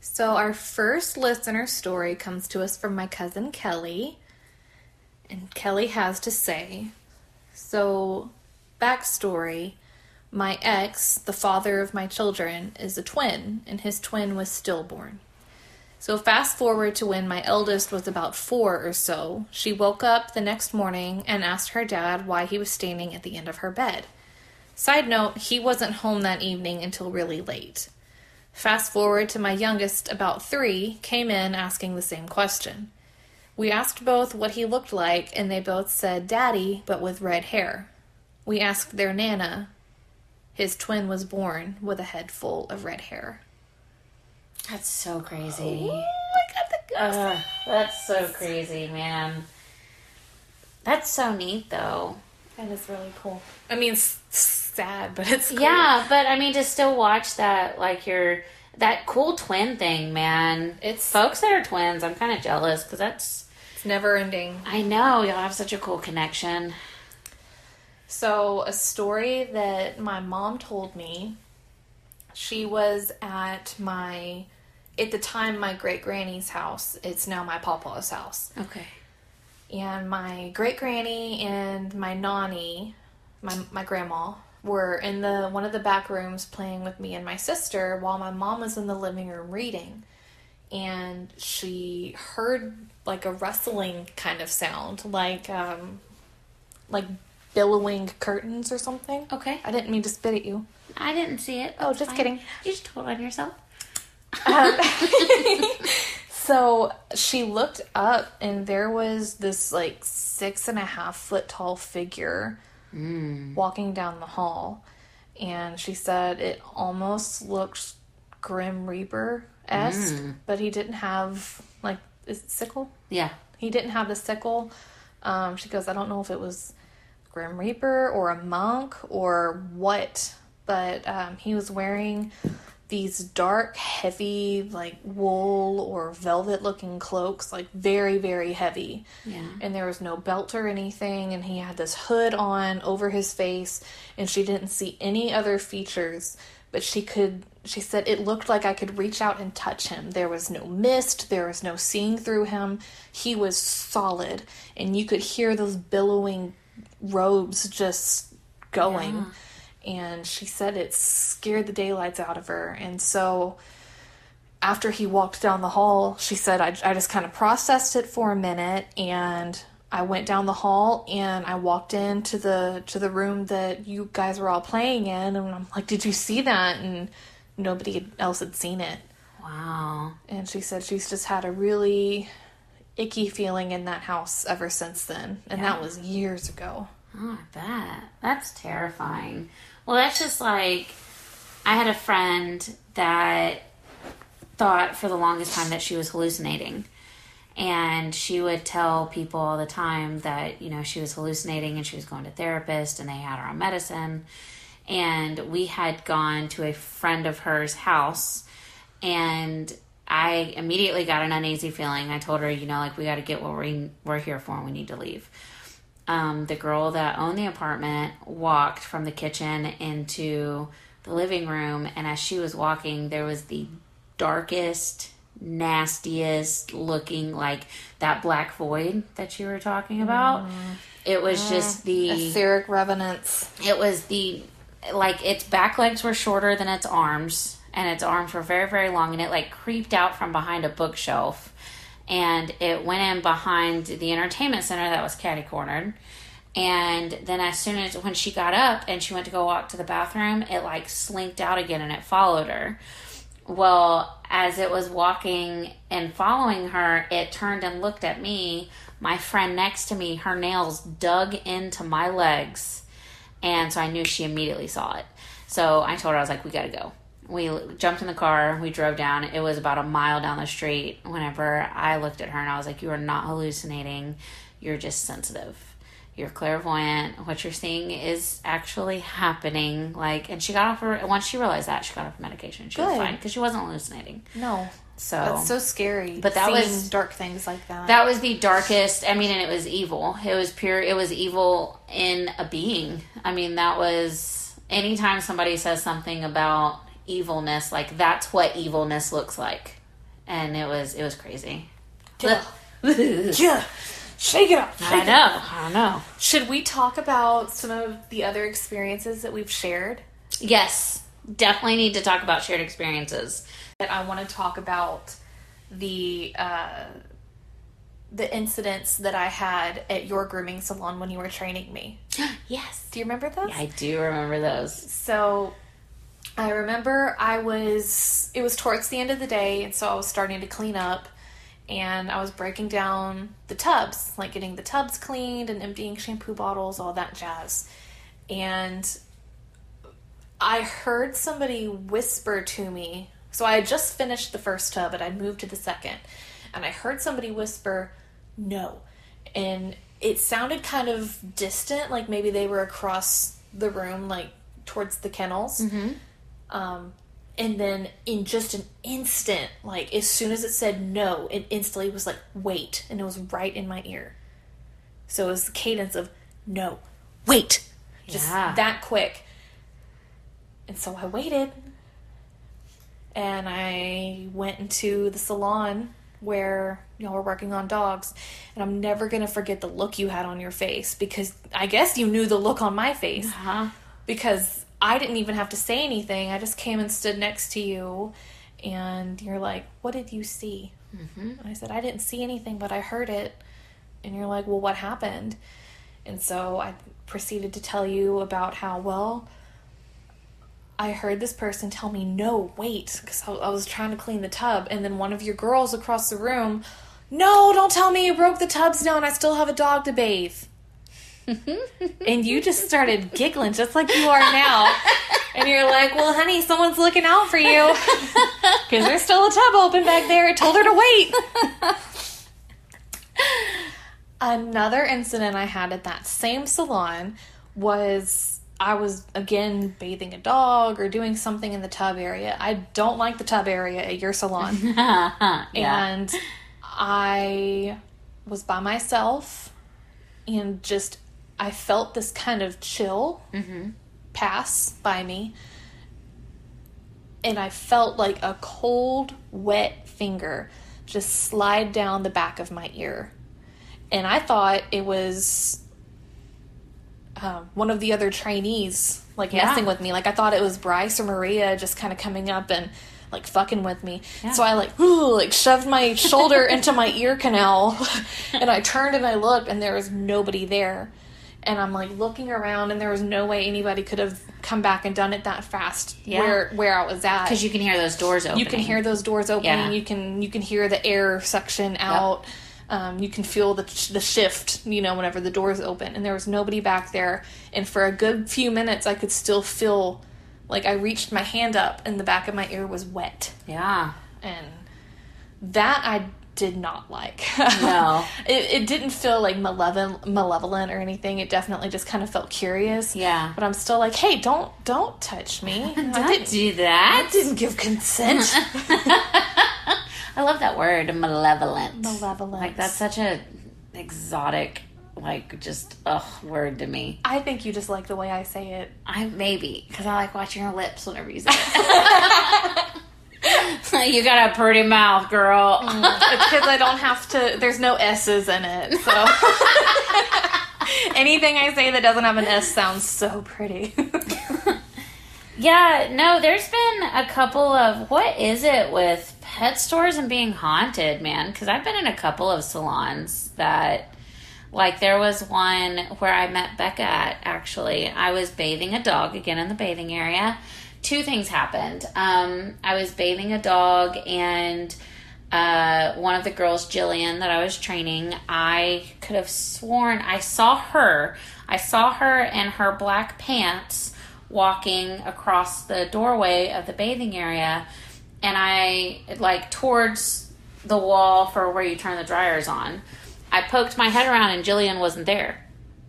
So, our first listener story comes to us from my cousin Kelly. And Kelly has to say So, backstory my ex, the father of my children, is a twin, and his twin was stillborn. So, fast forward to when my eldest was about four or so, she woke up the next morning and asked her dad why he was standing at the end of her bed. Side note, he wasn't home that evening until really late. Fast forward to my youngest, about three, came in asking the same question. We asked both what he looked like, and they both said daddy, but with red hair. We asked their Nana. His twin was born with a head full of red hair. That's so crazy. Oh I got the Ugh, that's so crazy, man. That's so neat, though. That is really cool. I mean, it's sad, but it's cool. Yeah, but I mean, to still watch that, like your that cool twin thing, man. It's- folks that are twins. I'm kind of jealous because that's. It's never ending. I know y'all have such a cool connection. So, a story that my mom told me, she was at my, at the time, my great granny's house. It's now my papa's house. Okay. And my great granny and my nanny, my, my grandma, were in the one of the back rooms playing with me and my sister while my mom was in the living room reading. And she heard like a rustling kind of sound, like um, like billowing curtains or something. Okay. I didn't mean to spit at you. I didn't see it. Oh, just fine. kidding. You just told on yourself. So she looked up, and there was this like six and a half foot tall figure walking down the hall. And she said it almost looked Grim Reaper esque, but he didn't have like is it sickle? Yeah. He didn't have the sickle. Um, she goes, I don't know if it was Grim Reaper or a monk or what, but um, he was wearing these dark, heavy, like wool or velvet looking cloaks, like very, very heavy. Yeah. And there was no belt or anything, and he had this hood on over his face, and she didn't see any other features, but she could. She said it looked like I could reach out and touch him. There was no mist, there was no seeing through him. He was solid, and you could hear those billowing robes just going. And she said it scared the daylights out of her. And so after he walked down the hall, she said, I, I just kind of processed it for a minute and I went down the hall and I walked into the to the room that you guys were all playing in and I'm like, Did you see that? And nobody else had seen it. Wow. And she said she's just had a really icky feeling in that house ever since then. And that was years ago. Oh, I bet. That's terrifying. Well, that's just like I had a friend that thought for the longest time that she was hallucinating. And she would tell people all the time that, you know, she was hallucinating and she was going to therapist and they had her on medicine. And we had gone to a friend of hers house and I immediately got an uneasy feeling. I told her, you know, like we got to get what we, we're here for and we need to leave um, the girl that owned the apartment walked from the kitchen into the living room, and as she was walking, there was the darkest, nastiest looking, like that black void that you were talking about. It was just the Etheric revenants. it was the like its back legs were shorter than its arms and its arms were very very long and it like creeped out from behind a bookshelf and it went in behind the entertainment center that was catty cornered and then as soon as when she got up and she went to go walk to the bathroom it like slinked out again and it followed her well as it was walking and following her it turned and looked at me my friend next to me her nails dug into my legs and so I knew she immediately saw it. So I told her, I was like, we gotta go. We jumped in the car, we drove down. It was about a mile down the street whenever I looked at her and I was like, you are not hallucinating. You're just sensitive. You're clairvoyant. What you're seeing is actually happening. Like, and she got off her, once she realized that, she got off her medication. She was fine because she wasn't hallucinating. No. So, That's so scary. But that was- dark things like that. that was the darkest i mean and it was evil it was pure it was evil in a being i mean that was anytime somebody says something about evilness like that's what evilness looks like and it was it was crazy Yeah. yeah. Shake it off. shake it know i know Should we talk about some of the other experiences that we've shared? yes definitely need to talk about shared experiences That I want to talk about the uh, the incidents that I had at your grooming salon when you were training me. yes Do you remember those? i do remember those So I remember I was it was towards the end of the day and so I was starting to clean up and I was breaking down the tubs, like getting the tubs cleaned and emptying shampoo bottles, all that jazz. And I heard somebody whisper to me. So I had just finished the first tub and I'd moved to the second. And I heard somebody whisper, no. And it sounded kind of distant, like maybe they were across the room, like towards the kennels. Mm-hmm. Um, and then in just an instant, like as soon as it said no, it instantly was like, wait. And it was right in my ear. So it was the cadence of no, wait. Just Yeah. that quick. And so I waited. And I went into the salon where y'all were working on dogs. And I'm never going to forget the look you had on your face because I guess you knew the look on my face huh because I didn't even have to say anything. I just came and stood next to you, and you're like, What did you see? Mm-hmm. I said, I didn't see anything, but I heard it. And you're like, Well, what happened? And so I proceeded to tell you about how, well, I heard this person tell me, No, wait, because I, I was trying to clean the tub, and then one of your girls across the room, No, don't tell me you broke the tubs down. I still have a dog to bathe and you just started giggling just like you are now. And you're like, well, honey, someone's looking out for you. Because there's still a tub open back there. I told her to wait. Another incident I had at that same salon was I was again bathing a dog or doing something in the tub area. I don't like the tub area at your salon. yeah And I was by myself and just I felt this kind of chill pass by me. And I felt like a cold, wet finger just slide down the back of my ear. And I thought it was um, one of the other trainees like Yeah. messing with me. Like I thought it was Bryce or Maria just kind of coming up and like fucking with me. So I like ooh, like shoved my shoulder into my ear canal, and I turned and I looked, and there was nobody there. And I'm like looking around, and there was no way anybody could have come back and done it that fast. Yeah. Where where I was at, because you can hear those doors open you can hear those doors opening. Yeah. You can you can hear the air suction out. Um, you can feel the the shift. You know, whenever the doors open, and there was nobody back there. And for a good few minutes, I could still feel like I reached my hand up, and the back of my ear was wet, yeah and that I did not like. No. it, it didn't feel like malevolent, malevolent or anything. It definitely just kind of felt curious. Yeah. But I'm still like, hey, don't don't touch me. I didn't, do that I didn't give consent. I love that word, malevolent. Malevolent. Like that's such a exotic, like just ugh word to me. I think you just like the way I say it. I maybe because I like watching your lips whenever you say it. you got a pretty mouth, girl. Mm. It's because I don't have to. There's no s's in it, so Anything I say that doesn't have an S sounds so pretty. Yeah, no, there's been a couple of what is it with pet stores and being haunted, man? Because I've been in a couple of salons that, like, there was one where I met Becca at actually. I was bathing a dog again in the bathing area. Two things happened. Um, I was bathing a dog, and uh, one of the girls, Jillian, that I was training, I could have sworn I saw her. I saw her in her black pants walking across the doorway of the bathing area and I like towards the wall for where you turn the dryers on. I poked my head around and Jillian wasn't there.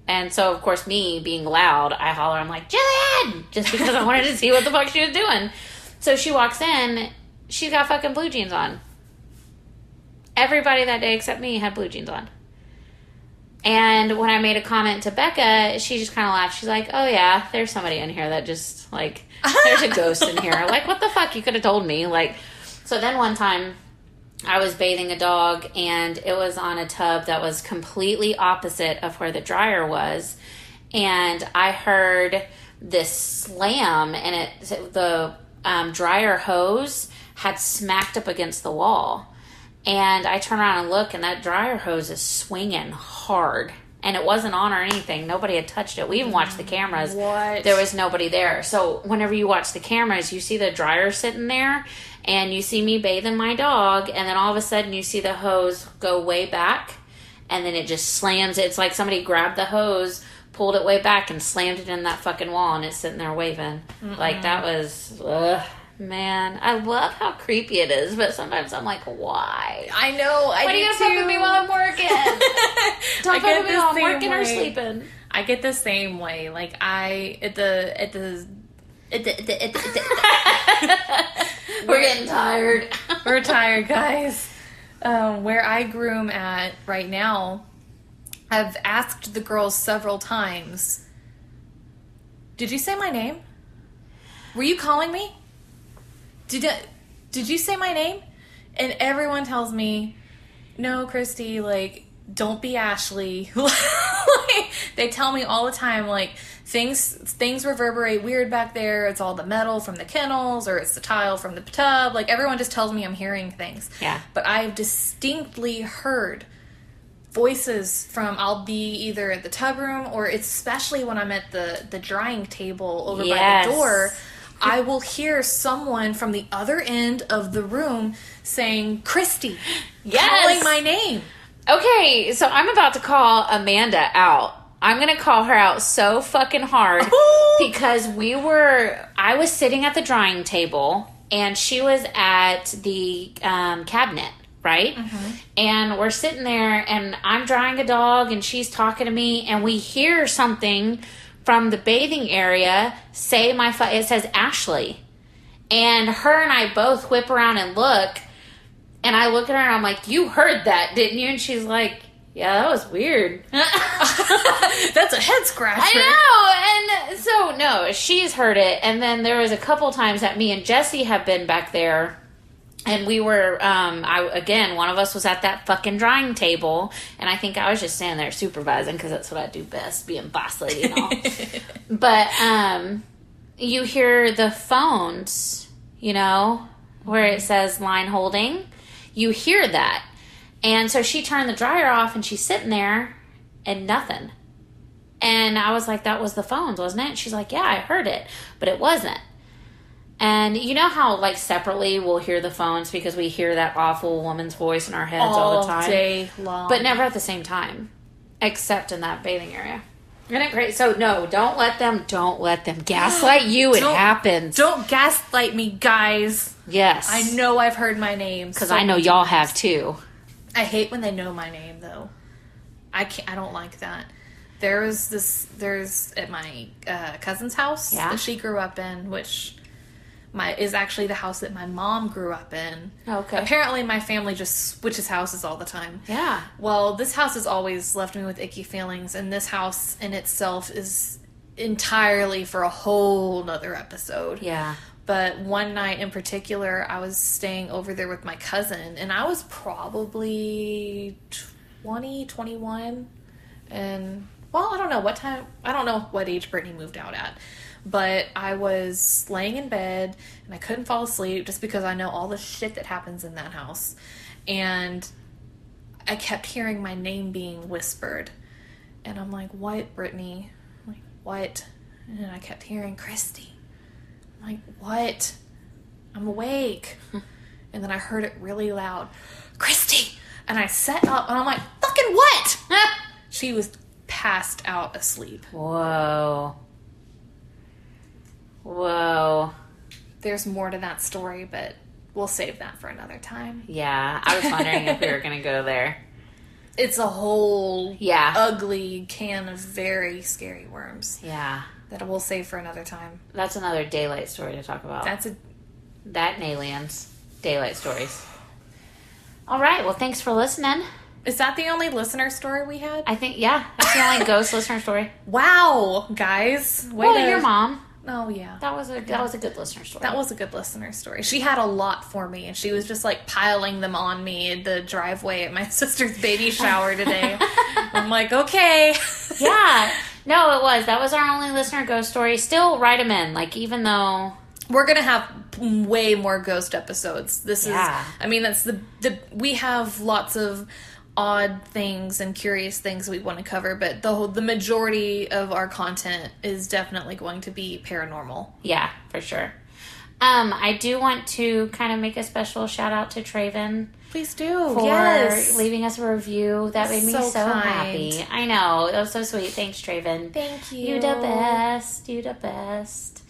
And so of course me being loud, I holler, I'm like, Jillian just because I wanted to see what the fuck she was doing. So she walks in, she's got fucking blue jeans on. Everybody that day except me had blue jeans on. And when I made a comment to Becca, she just kind of laughed. She's like, "Oh yeah, there's somebody in here that just like there's a ghost in here." Like, what the fuck? You could have told me. Like, so then one time I was bathing a dog and it was on a tub that was completely opposite of where the dryer was, and I heard this slam and it the um, dryer hose had smacked up against the wall and I turn around and look, and that dryer hose is swinging hard. And it wasn't on or anything. Nobody had touched it. We even watched the cameras. What? There was nobody there. So whenever you watch the cameras, you see the dryer sitting there, and you see me bathing my dog, and then all of a sudden you see the hose go way back, and then it just slams. It's like somebody grabbed the hose, pulled it way back, and slammed it in that fucking wall, and it's sitting there waving. Like that was. Ugh. Man, I love how creepy it is, but sometimes I'm like, why? I know. I Why do you fuck with me while I'm working? Don't fuck with me while I'm working or sleeping. I get the same way. Like I at the at the. At the, at the, at the, at the We're getting tired. We're tired, guys. Um, where I groom at right now, I've asked the girls several times. Did you say my name? Were you calling me? Did I, did you say my name? And everyone tells me, "No, Christy, like don't be Ashley." like, they tell me all the time like things things reverberate weird back there. It's all the metal from the kennels or it's the tile from the tub. Like everyone just tells me I'm hearing things. Yeah. But I've distinctly heard voices from I'll be either at the tub room or especially when I'm at the the drying table over Yes. by the door. I will hear someone from the other end of the room saying, Christy, Yes. calling my name. Okay, so I'm about to call Amanda out. I'm gonna call her out so fucking hard because we were. I was sitting at the drawing table and she was at the um, cabinet, right? And we're sitting there and I'm drawing a dog and she's talking to me and we hear something from the bathing area say my. Fu- it says Ashley, and her and I both whip around and look. And I look at her and I'm like, You heard that, didn't you? And she's like, Yeah, that was weird. That's a head scratcher. I know. And so, no, she's heard it. And then there was a couple times that me and Jesse have been back there. And we were, um, I again, one of us was at that fucking drawing table, and I think I was just standing there supervising because that's what I do best, being boss lady and all. but um, you hear the phones, you know, where it says line holding. You hear that. And so she turned the dryer off and she's sitting there and nothing. And I was like, that was the phones, wasn't it? She's like, yeah, I heard it, but it wasn't. And you know how, like, separately we'll hear the phones because we hear that awful woman's voice in our heads all, the time day long. but never at the same time, except in that bathing area. Isn't it great? So no, don't let them. Don't let them gaslight you. It Don't- happens. Don't gaslight me, guys. yes, I know I've heard my name. because I know y'all have too. I hate when they know my name though. I can't. I don't like that. There was this. There's at my uh, cousin's house Yeah. that she grew up in, which my is actually the house that my mom grew up in. Okay. Apparently, my family just switches houses all the time. Yeah. Well, this house has always left me with icky feelings, and this house in itself is entirely for a whole nother episode. Yeah. But one night in particular, I was staying over there with my cousin, and I was probably 20, 21. And well, I don't know what time, I don't know what age Brittany moved out at, but I was laying in bed and I couldn't fall asleep just because I know all the shit that happens in that house. And I kept hearing my name being whispered. And I'm like, what, Brittany? I'm like, what? And I kept hearing, Christy. I'm like, what? I'm awake. and then I heard it really loud, Christy! And I sat up and I'm like, fucking what? she was passed out asleep. Whoa. Whoa. There's more to that story, but we'll save that for another time. Yeah, I was wondering if we were going to go there. It's a whole Yeah. ugly can of very scary worms Yeah. that we'll save for another time. That's another daylight story to talk about. That's a that and aliens. Daylight stories. All right. Well, thanks for listening. is that the only listener story we had? I think, yeah, that's the only ghost listener story. Wow, guys. Way Well, to your mom. Oh yeah. That was a that was a good listener story. That was a good listener story. She had a lot for me, and she was just like piling them on me in the driveway at my sister's baby shower today. I'm like, okay. yeah. No, it was. That was our only listener ghost story. Still write them in. Like even though We're gonna have way more ghost episodes. This Yeah. is, I mean, that's the the we have lots of odd things and curious things we want to cover, but the whole, the majority of our content is definitely going to be paranormal. Yeah, for sure. Um, I do want to kind of make a special shout out to Traven Please do. for yes. leaving us a review. That made me So so, kind. happy. I know. That was so sweet. Thanks, Traven. Thank you. You the best. You the best.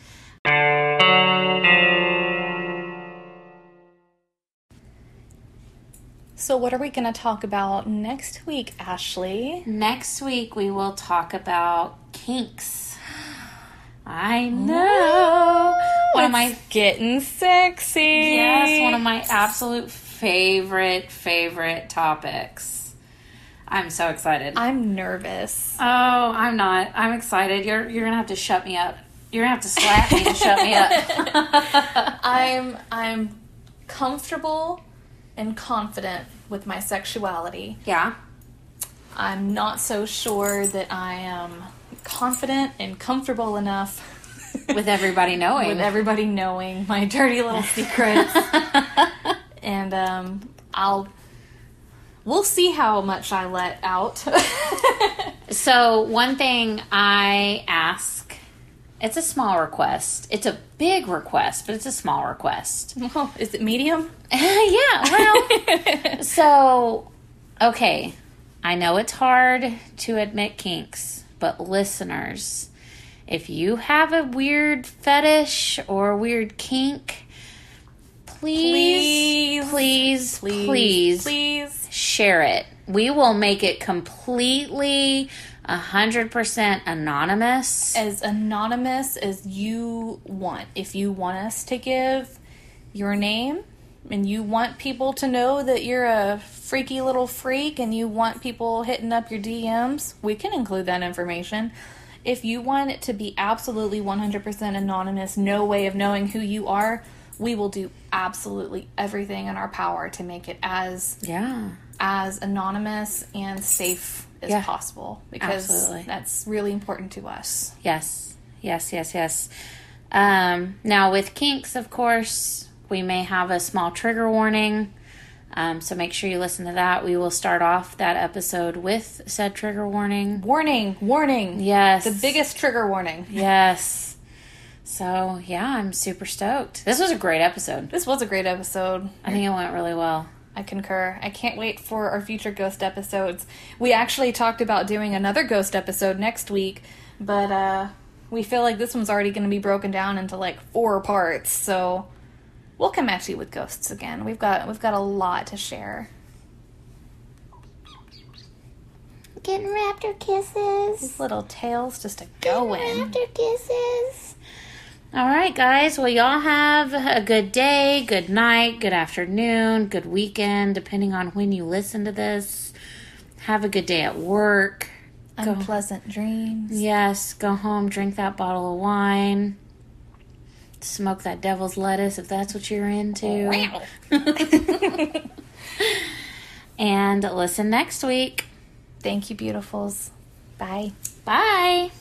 So, what are we going to talk about next week, Ashley? Next week we will talk about kinks. I know. One of my getting sexy. yes, one of my absolute favorite favorite topics. I'm so excited. I'm nervous. Oh, I'm not. I'm excited. You're you're gonna have to shut me up. You're gonna have to slap me to shut me up. I'm I'm comfortable and confident with my sexuality. yeah. I'm not so sure that I am confident and comfortable enough With everybody knowing. with everybody knowing my dirty little secrets. and um, I'll we'll see how much I let out. so one thing I ask, it's a small request. It's a big request, but it's a small request. oh, is it medium? yeah. Well. So, okay, I know it's hard to admit kinks, but listeners, if you have a weird fetish or a weird kink, please, please, please, please, please. share it. We will make it completely 100% anonymous. as anonymous as you want. If you want us to give your name and you want people to know that you're a freaky little freak and you want people hitting up your DMs, we can include that information. If you want it to be absolutely 100% anonymous, no way of knowing who you are, we will do absolutely everything in our power to make it as Yeah. as anonymous and safe as Yeah. possible because Absolutely. that's really important to us. Yes, yes, yes, yes. Um, now, with kinks, of course, we may have a small trigger warning. Um, so make sure you listen to that. We will start off that episode with said trigger warning. Warning, warning. Yes. The biggest trigger warning. Yes. So, yeah, I'm super stoked. This was a great episode. This was a great episode. I think it went really well. I concur. I can't wait for our future ghost episodes. We actually talked about doing another ghost episode next week, but uh we feel like this one's already going to be broken down into like four parts. So we'll come at you with ghosts again. We've got we've got a lot to share. Getting raptor kisses. These little tails just a going. Raptor kisses. All right, guys. Well, y'all have a good day, good night, good afternoon, good weekend, depending on when you listen to this. Have a good day at work. Unpleasant dreams. Yes, go home, drink that bottle of wine, smoke that devil's lettuce if that's what you're into, and listen next week. Thank you, beautifuls. Bye. Bye.